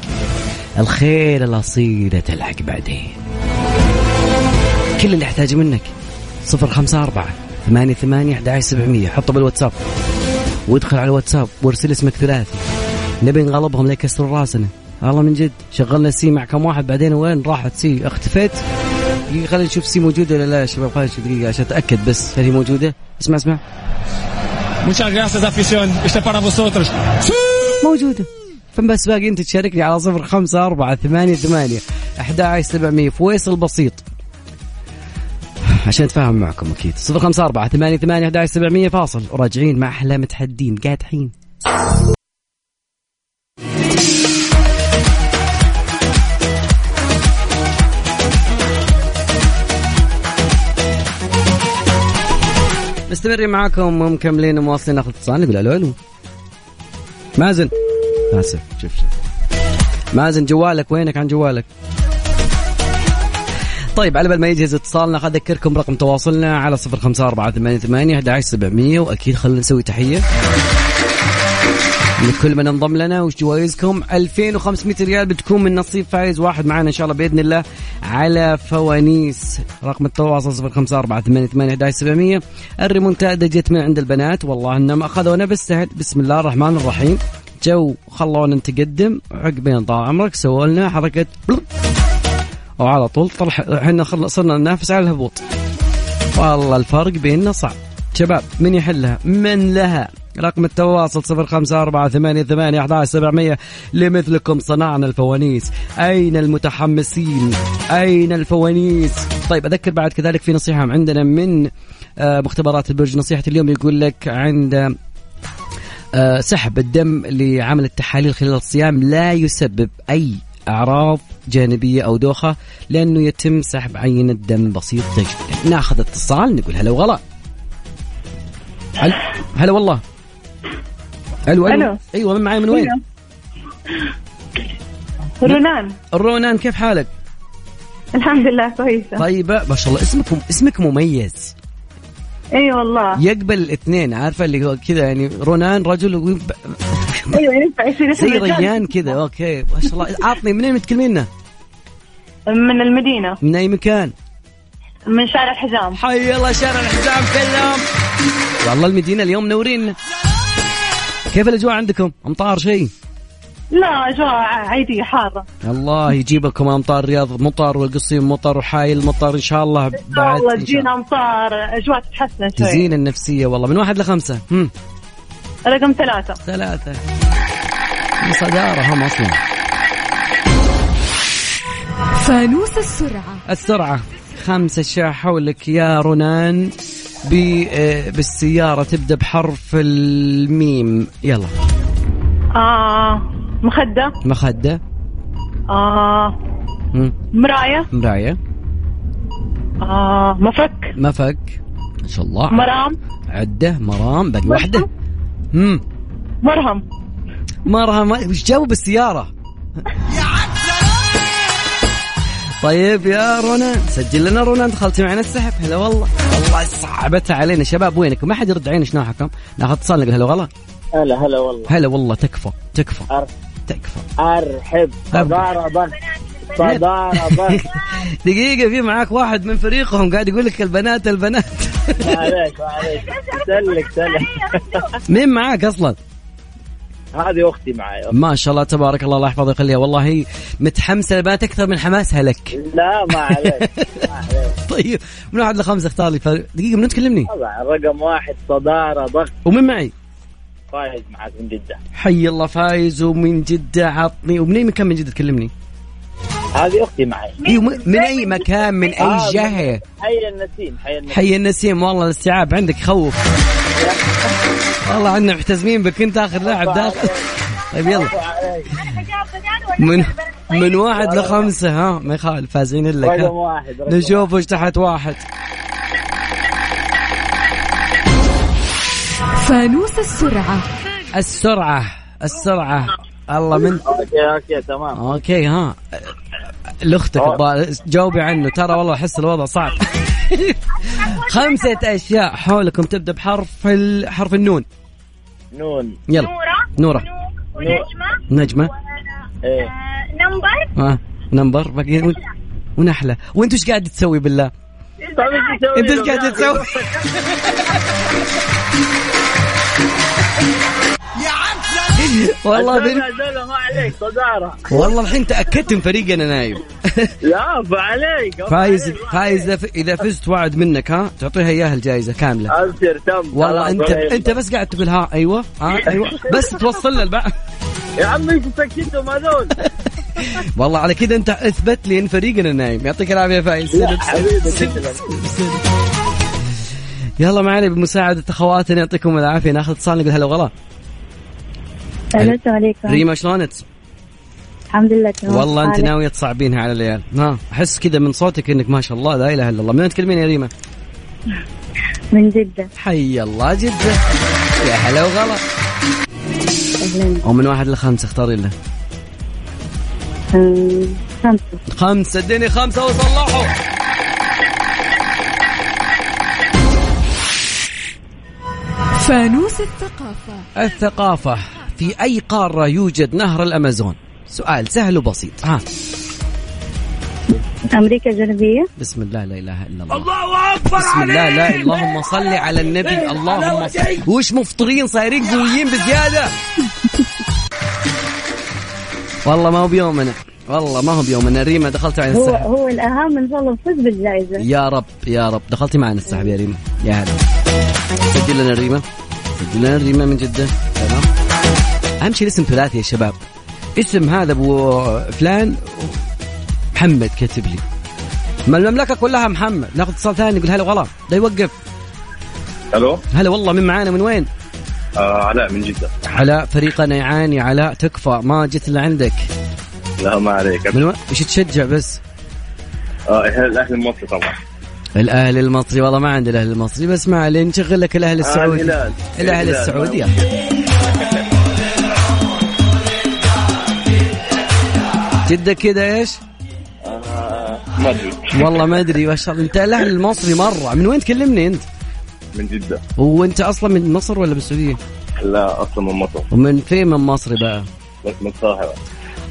الخير الأصيلة تلحق بعدين. كل اللي يحتاج منك. صفر خمسة أربعة ثمانية ثمانية أحد سبعمية. حطه بالواتساب. وادخل على الواتساب وارسل اسمك ثلاثي. نبي نغلبهم ليكسروا راسنا. والله من جد شغلنا سي مع كم واحد بعدين وين راحت سي؟ اختفيت. خلينا نشوف سي موجودة ولا لا يا شباب خلينا نشوف دقيقة عشان أتأكد بس هل هي موجودة. اسمع اسمع. Muchas gracias, afición. Este es para vosotros. موجودة. فبس باقي أنت تشاركني على صفر خمسة أربعة ثمانية ثمانية أحد سبعمية. فويصل بسيط عشان أتفاهم معكم أكيد. صفر خمسة أربعة ثمانية ثمانية أحد عشر سبعمية فاصل. وراجعين مع أحلى متحدين. قادحين مستمرين معاكم. ومكملين ومواصلين ناخذ اتصال. نقول ألو ألو. مازن. آسف شوف شوف. مازن جوالك وينك؟ عن جوالك. طيب على بال ما يجهز اتصالنا خليني اذكركم رقم تواصلنا على صفر خمسة أربعة ثمانية ثمانية أحد سبعمية وأكيد خلينا نسوي تحية لكل من انضم لنا. وش جوائزكم؟ 2500 ريال بتكون من نصيب فايز واحد معنا إن شاء الله بإذن الله على فوانيس. رقم التواصل 0548811700 الريمونتادا جت من عند البنات والله إنهم أخذونا بالسهل بسم الله الرحمن الرحيم. جو خلونا نتقدم. عقبين طال عمرك سووا لنا حركة. وعلى طول. طلع إحنا صرنا ننافس على الهبوط. والله الفرق بيننا صعب. شباب من يحلها؟ من لها؟ رقم التواصل صفر خمسة أربعة ثمانية ثمانية أحد سبعمية لمثلكم صنعنا الفوانيس. أين المتحمسين؟ أين الفوانيس؟ طيب أذكر بعد كذلك في نصيحة عندنا من آه، مختبرات البرج. نصيحة اليوم يقول لك عند آه، سحب الدم لعمل التحاليل خلال الصيام لا يسبب أي أعراض جانبية أو دوخة لأنه يتم سحب عينة دم بسيط جدا ناخذ اتصال نقول هلا وغلا. هلا والله. ألو ألو. أيوه من معي من وين؟ رونان. رونان كيف حالك؟ الحمد لله كويسة. طيبة ما شاء الله. اسمك اسمك مميز. إي والله يقبل الاثنين عارفة اللي هو كذا يعني رونان رجل و... أيوه ينفع يصير زي ريان كذا أوكي ما شاء الله عطني منين متكلمينا؟ من المدينة من أي مكان؟ من شارع الحزام حي الله شارع الحزام كلهم والله المدينة اليوم منورين كيف الأجواء عندكم؟ أمطار شيء؟ لا اجواء عادية حارة. الله يجيب لكم أمطار الرياض مطر والقصيم مطر وحايل مطر إن شاء الله بعد والله تجينا أمطار أجواء تتحسن شوي. تزين النفسية والله من واحد لخمسة. هم. رقم ثلاثة. ثلاثة. صدارة هم أصلا. فانوس السرعة. السرعة. خمسة أشياء حولك يا رنان آه، بالسيارة تبدأ بحرف الميم. يلا. آه. مخدة. مخدة. آه. مراية. مراية. آه. مفك. مفك. ما شاء الله. مرام. عدة. مرام. باقي واحدة. مم. مرهم. مرهم. وش جو بالسيارة طيب يا رونان سجل لنا رونان دخلتي معنا السحب. هلا والله. والله صعبتها علينا. شباب وينكم؟ ما حد يرد علينا إيش نوعكم ناخذ اتصال نقول هلا والله. هلا هلا والله. هلا والله تكفى تكفى. تكفى. أرحب. صدارة صدارة دقيقة في معاك واحد من فريقهم قاعد يقول لك البنات البنات. معليش معليش سلك سلك. مين معاك أصلا؟ هذه أختي معي. ما شاء الله تبارك الله الله يحفظها ويخليها والله متحمسة البنات أكثر من حماسها لك. لا ما عليك طيب من واحد لخمسة اختار لي دقيقة من تكلمني؟ طبعا رقم واحد صداره ضغط ومن معي؟ فايز معك من جدة. حي الله فايز ومن جدة عطني. ومن أي مكان من جدة تكلمني؟ هذه أختي معي. أيوه من أي مكان من أي آه جهة؟ حي النسيم حي النسيم. حي النسيم. والله الاستيعاب عندك خوف. والله عندنا محتزمين بك. انت آخر لاعب داخل. طيب يلا. من من واحد لخمسة ها؟ ما يخالف فازين لك رقم واحد نشوف وش تحت واحد. فانوس السرعة. السرعة السرعة. الله من okay okay تمام. okay ها. لأختك جاوبي عنه. ترى والله أحس الوضع صعب. خمسة أشياء حولكم تبدأ بحرف ال... حرف النون. نون. يلا. نورة. ونجمة. نجمة. إيه. نمبر. آه نمبر. باقي ونحلة. وأنت إيش قاعد تسوي بالله؟ انت إيش قاعد تسوي؟ والله بن... ما عليك صدارة والله الحين تاكدت من فريقنا نايم. لا فعليك فايز فايز إذا فزت وعد منك ها تعطيها إياها الجائزة كاملة. أبشر تم والله انت أنت بس قاعد تقول ها أيوه ها أيوه بس توصل البعض. يا عمي سكتهم هذول. والله على كذا انت اثبت لي إن فريقنا نايم. يعطيك العافية فايز. يلا معنا بمساعدة أخواتنا يعطيكم العافية. ناخذ اتصال نقول هلا وغلا السلام عليكم ريما شلونك؟ الحمد لله تمام. والله انت؟ ناوية تصعبينها على العيال. ها أحس كذا من صوتك إنك ما شاء الله لا إله إلا الله. من وين تكلمين يا ريما؟ من جدة. حي الله جدة. يا هلا وغلا. ومن واحد لخمسة اختاري له خمسة. خمسة. اديني خمسة وصلحوا. فانوس الثقافة. الثقافة في أي قارة يوجد نهر الأمازون؟ سؤال سهل وبسيط. ها. أمريكا الجنوبية. بسم الله لا إله إلا الله. الله أكبر بسم الله لا اللهم صل على النبي. اللهم صل. وش مفطرين صايرين قويين بزيادة؟ والله ما هو بيومنا. والله ما هو بيومنا. ريما دخلت على هو السحب. هو الأهم إن شاء الله نفوز بالجائزة. يا رب يا رب. دخلتي معنا السحب يا ريما. يا هلا. سجل لنا ريما. سجل لنا ريما من جدة. تمام. أهم شيء الاسم ثلاثي يا شباب. اسم هذا أبو فلان محمد كاتب لي. ما المملكة كلها محمد. ناخذ اتصال ثاني نقول هلا والله. ده يوقف. ألو؟ هلا والله من معانا من وين؟ آه علاء من جدة. علاء فريقنا يعاني. علاء تكفى. ما جيت إلا عندك. لا ما عليك. من وين؟ إيش تشجع بس؟ آه الأهلي المصري طبعا. الأهلي المصري. والله ما عندي الأهلي المصري. بس ما عليه نشغل لك الأهلي السعودي. الهلال. الأهلي. السعودي. جدة كذا إيش؟ آه ما أدري. والله ما أدري. ما شاء الله. أنت الأهلي المصري مرة. من وين تكلمني أنت؟ من جدة. وانت أصلا من مصر ولا بالسعودية؟ لا أصلا من مصر. ومن فين من مصر بقى؟ بس من القاهرة.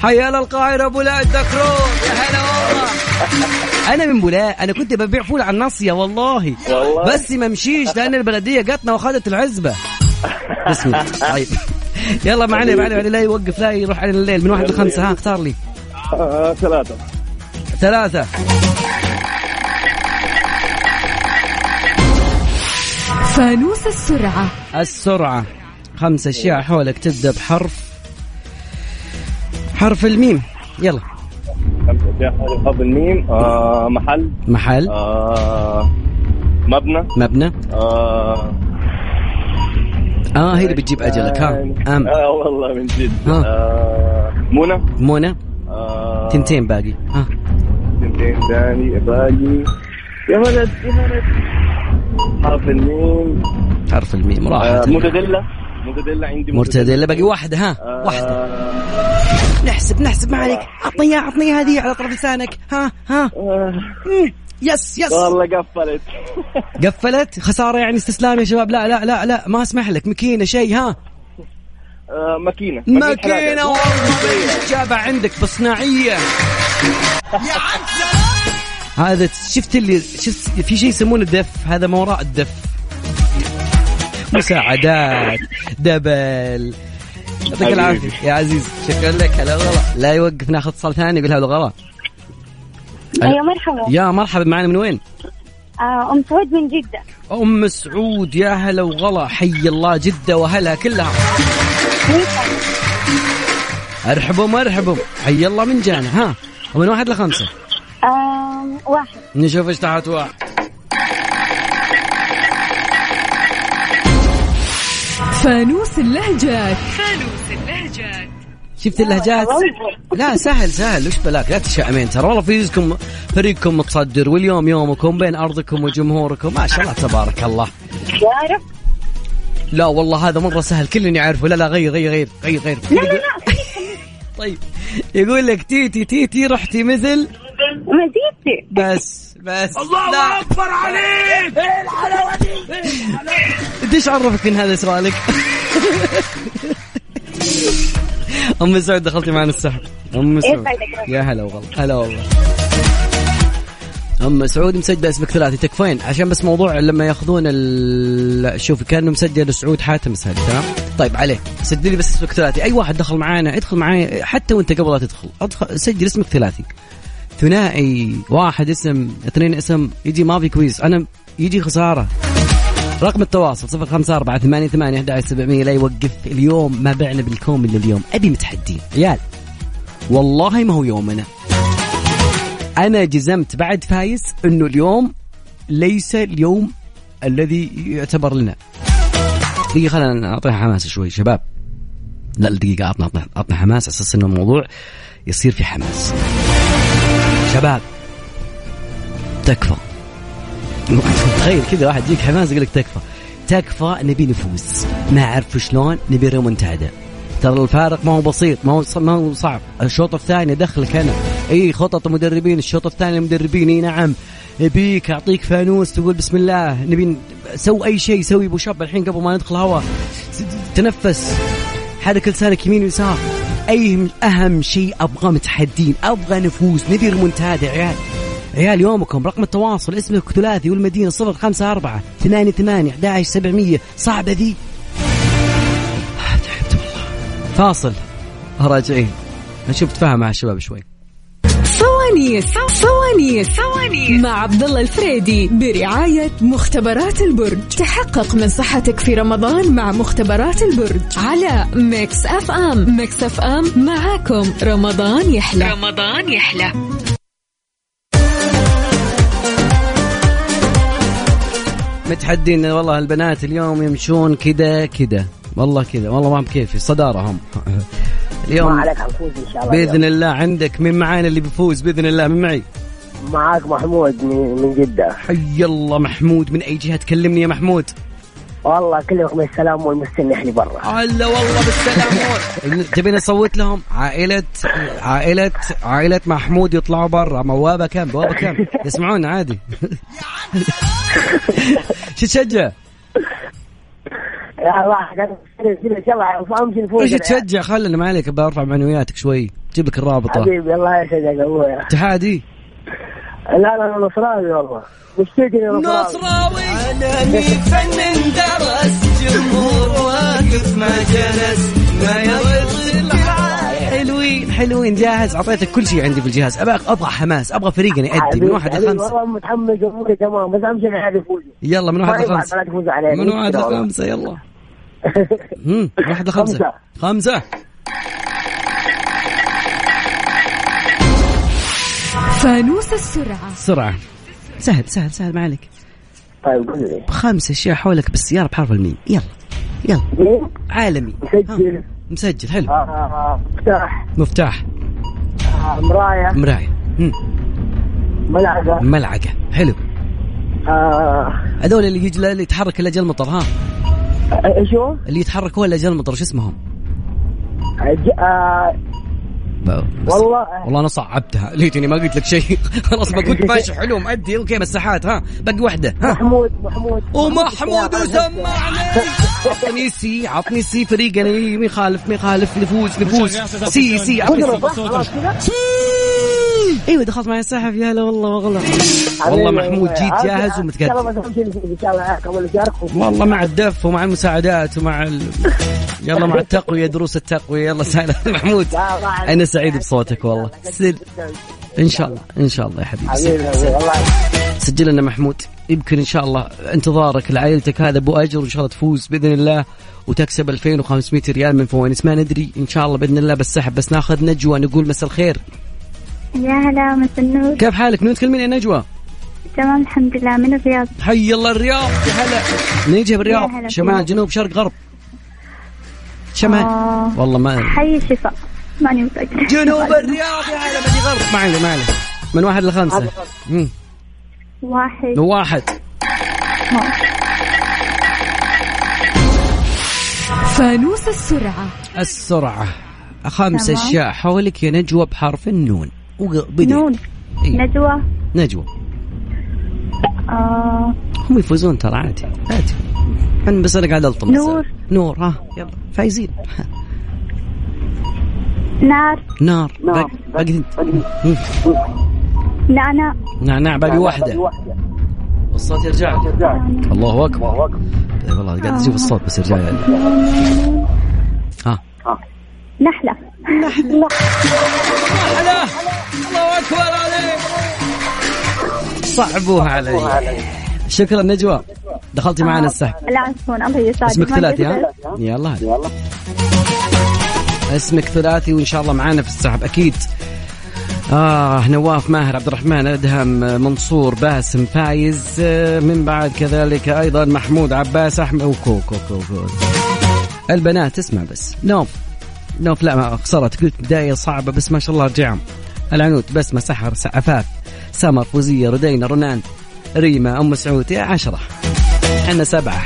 حيا القاهرة بولاء الدكرور يا هلا والله. أنا من بولاء أنا كنت ببيع فول على الناصية والله. والله. بس ما مشيش لأن البلدية جاتنا وأخذت العزبة. بسم الله. طيب. يلا معنا معنا معنا لا يوقف لا يروح علينا الليل. من واحد لخمسة ها اختار لي. آه ثلاثة. ثلاثة. فانوس السرعة. السرعة. خمس أشياء حولك تبدأ بحرف. حرف الميم. يلا. أشياء حرف الميم آه محل. محل. آه مبنى. مبنى. آه آه هي اللي بتجيب أجلك. ها. ام آه والله من جد. ها. آه منى. منى. آه تنتين باقي. ها. تنتين ثاني باقي. يا ولد يا ولد. حرف الميم. حرف الميم آه راحت مرتديلا مرتديلا عندي مرتديلا باقي واحدة ها؟ آه، واحدة. نحسب نحسب ما عليك. عطني إياها عطني إياها هذه على طرف لسانك. ها ها؟ آه. yes yes. والله قفلت. قفلت؟ خسارة يعني استسلام يا شباب. لا لا لا لا ما أسمح لك. مكينة شيء ها؟ آه ماكينة. ماكينة والله جابة عندك بصناعية. هذا شفت اللي شفت في شيء يسمونه الدف هذا ما وراء الدف. مساعدات دبل. يعطيك حبيبي. العافية. يا عزيز شكرا لك. هلا والله. لا يوقف ناخذ اتصال ثاني يقول هلا غلا يا مرحبا. يا مرحبا معنا من وين؟ آه أم سعود من جدة. أم سعود يا هلا وغلا حي الله جدة واهلها كلها. أرحبوا مرحبوا حي الله من جانا ها. ومن واحد لخمسة؟ آه واحد. نشوف إيش تحت واحد. فانوس اللهجات. شفت اللهجات؟ لا سهل سهل. وش بلاك؟ لا تشأمين ترى. والله فيزكم فريقكم متصدر. واليوم يومكم بين أرضكم وجمهوركم. ما شاء الله تبارك الله. يا رب لا والله هذا مرة سهل. كلني يعرفه. لا لا غير غير غير غير غير. لا لا لا. طيب. يقول لك تيتي تيتي رحتي مثل مزيدتي بس بس. الله أكبر عليك. إيه الحلاوة دي. انت إيش عرفك ان هذا سؤالك؟ أم سعود دخلتي معنا السحب. أم سعود. يسعدك. يا هلا والله. هلا والله. أم سعود مسجلة اسمك ثلاثي. تكفين عشان بس موضوع لما ياخذون ال... شوف كأنه مسجل سعود حاتم سهل تمام؟ طيب عليه. سجل لي بس اسمك ثلاثي. أي واحد دخل معانا ادخل معاي حتى وأنت قبل لا تدخل. أدخل سجل اسمك ثلاثي. ثنائي واحد اسم اثنين اسم يجي ما في quiz أنا يجي خسارة. رقم التواصل صفر خمسة أربعة ثمانية ثمانية أحد سبعمية لا يوقف اليوم. ما بعنا بالكوم إلا اليوم. أبي متحدين. عيال والله ما هو يومنا. أنا جزمت بعد فايز أنه اليوم ليس اليوم الذي يعتبر لنا. دقيقة خلينا نعطيها حماس شوي شباب. لا دقيقة عطنا عطنا عطنا حماس. على أساس إنه الموضوع يصير في حماس. شباب تكفى. تخيل كذا واحد يجيك حماس يقول لك تكفى. تكفى نبي نفوز. ما أعرف شلون نبي ريمونتادا ترى الفارق ما هو بسيط ما هو ما هو صعب. الشوط الثاني دخلك أنا إي خطط المدربين. الشوط الثاني المدربين إي نعم. بيك أعطيك فانوس تقول بسم الله. نبي سوي أي شيء سوي أبو شاب الحين قبل ما ندخل هوا. تنفس. حرك لسانك يمين ويسار. اي اهم شيء أبغى متحدين أبغى نفوز نبي ريمونتادا عيال. عيال يومكم رقم التواصل اسمك ثلاثي ثمانية ثمانية أحد عشر سبعمية. صعبة ذي. آه، تعبت والله فاصل. راجعين. نشوف تفاهم مع الشباب شوي. فوانيس فوانيس فوانيس مع عبد الله الفريدي برعاية مختبرات البرج. تحقق من صحتك في رمضان مع مختبرات البرج على Mix FM Mix FM معاكم. رمضان يحلى. رمضان يحلى. متحدين والله البنات اليوم يمشون كذا كذا والله كذا. والله ما بكيفي. صدارة هم. اليوم ما عليك حنفوز إن شاء الله بإذن الله عندك من معانا اللي بيفوز بإذن الله من معي؟ معاك محمود من جدة. حي الله محمود من أي جهة؟ تكلمني يا محمود. والله كلكم السلام والمستنح اللي برا. هلا والله بالسلامون تبي نصوت لهم؟ عائلة عائلة عائلة محمود يطلعوا برا. بوابة كم؟ بوابة كم؟ يسمعون عادي. شو تشجع؟ يا الله نفوز إيش تشجع؟ خلنا ما عليك برفع معنوياتك شوي. جيب لك الرابطة. حبيبي الله يسعدك ابويا اتحادي؟ لا لا أنا نصراوي والله. مشتاق نصراوي. على ميت فن درس جمهور واقف ما جلس ما يرد حلوين حلوين. جاهز؟ أعطيتك كل شيء عندي في الجهاز. أبغى أبغى حماس أبغى فريقنا يأدي. من واحد لخمسة. والله متحمس أموري تمام. بس اهم شيء هذا يفوز. يلا من واحد لخمسة. من واحد لخمسة يلا. هم، من واحد لخمسة. خمسة. فانوس السرعة. سرعة. سهل سهل سهل ما عليك. طيب قول لي. خمس أشياء حولك بالسيارة بحرف الميم. يلا يلا. مين؟ عالمي. مسجل. ها، مسجل حلو. آه، مفتاح. مفتاح. آه، مراية. مراية. هم، ملعقة. ملعقة. حلو. آه، هذول اللي يجي اللي يتحرك الا جل مطر ها. إيش هو؟ اللي يتحركوا الا جل مطر شو اسمهم؟ ج- آه، والله. والله أنا صعبتها. ليتني ما قلت لك شيء. خلاص بقول ماشي حلو مأدي أوكي مساحات ها. باقي واحدة ها. محمود محمود. ومحمود وسمعني عطني سي عطني سي فريقنا مين يخالف نفوز نفوز. سي سي عطني سي. أيوه دخلت معي السحب يا هلا والله والله والله محمود جيت جاهز ومتقدم. إن ان والله مع الدف ومع المساعدات ومع ال... يلا مع التقوية دروس التقوية. يلا سهلا محمود أنا سعيد بصوتك والله. سل. إن شاء الله إن شاء الله يا حبيبي سل. والله. سجل لنا محمود. يمكن إن شاء الله انتظارك لعائلتك هذا أبو أجر وإن شاء الله تفوز بإذن الله وتكسب 2500 ريال من فوانيس. ما ندري إن شاء الله بإذن الله بالسحب. بس ناخذ نجوى نقول مساء الخير. يا هلا مسا النور كيف حالك؟ من تكلمين يا نجوى. تمام الحمد لله من الرياض. حي الله الرياض. يا هلا. نيجي يا بالرياض. شمال. جنوب شرق غرب. شمال. آه. والله ما حي الشفاء ماني متأكدة. جنوب الرياض يا هلا. بدي غرب. ما عليه ما عليه. من واحد لخمسة. واحد. من واحد. فانوس السرعة. السرعة. خمس. أشياء حولك يا نجوى بحرف النون. بدي نون. إيه. نجوى. نجوى. آه. هم يفوزون ترى عادي عادي. أنا بس أنا قاعد ألطم. بس. نور. نور ها يلا. فايزين. نار. نار. نار. باقي مم. نعناع نعناع باقي واحدة. والصوت يرجع. لي. الله أكبر. إيه والله قاعد أشوف الصوت بس يرجع لي ها نحلة. الله أكبر عليك. صعبوها علي. شكرا نجوى. دخلتي معنا السحب. العفون الله يسعدك اسمك ثلاثي ها. يلا. هلا. اسمك ثلاثي وإن شاء الله معانا في السحب أكيد. آه نواف ماهر عبد الرحمن أدهم منصور باسم فايز آه، من بعد كذلك أيضا محمود عباس أحمد وكو كو كو كو. البنات اسمع بس. نوف. نوف لا ما خسرت قلت بداية صعبة بس ما شاء الله رجعهم. العنود بسمة سحر عفاف سمر فوزية ردينا رنان ريما أم سعود يا عشرة. إحنا سبعة.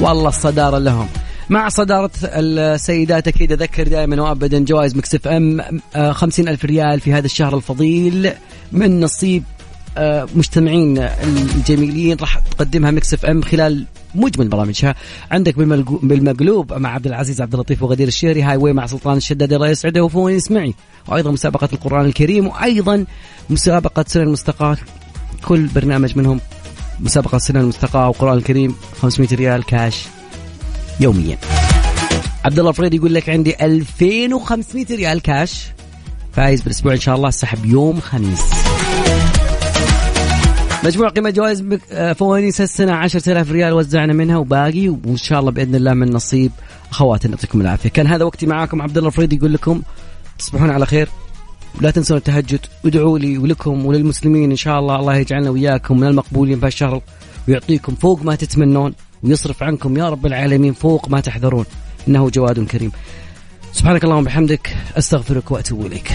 والله الصدارة لهم. مع صدارة السيدات أكيد أذكر دائما وأبدا جوائز Mix FM آه، خمسين ألف ريال في هذا الشهر الفضيل. من نصيب آه، مجتمعين الجميلين راح تقدمها Mix FM خلال مجمل برامجها عندك بالمقلوب مع عبد العزيز عبد اللطيف وغدير الشهري Highway مع سلطان الشداد الله يسعده وفوني اسمعي وأيضا مسابقة القرآن الكريم وأيضا مسابقة سنن المستقاة. كل برنامج منهم مسابقة سنن المستقاة والقران الكريم 500 ريال كاش يوميا. عبد الله الفريد يقول لك عندي 2500 ريال كاش. فايز بالأسبوع إن شاء الله السحب يوم خميس. مجموع قيمة جوائز آه، فوانيس السنة 10000 ريال وزعنا منها وباقي وإن شاء الله بإذن الله من نصيب أخواتنا يعطيكم العافية. كان هذا وقتي معاكم عبد الله الفريد يقول لكم تصبحون على خير. لا تنسون التهجد. ادعوا لي ولكم وللمسلمين إن شاء الله. الله يجعلنا وإياكم من المقبولين في الشهر ويعطيكم فوق ما تتمنون ويصرف عنكم يا رب العالمين فوق ما تحذرون. إنه جواد كريم. سبحانك اللهم وبحمدك أستغفرك وأتوب إليك.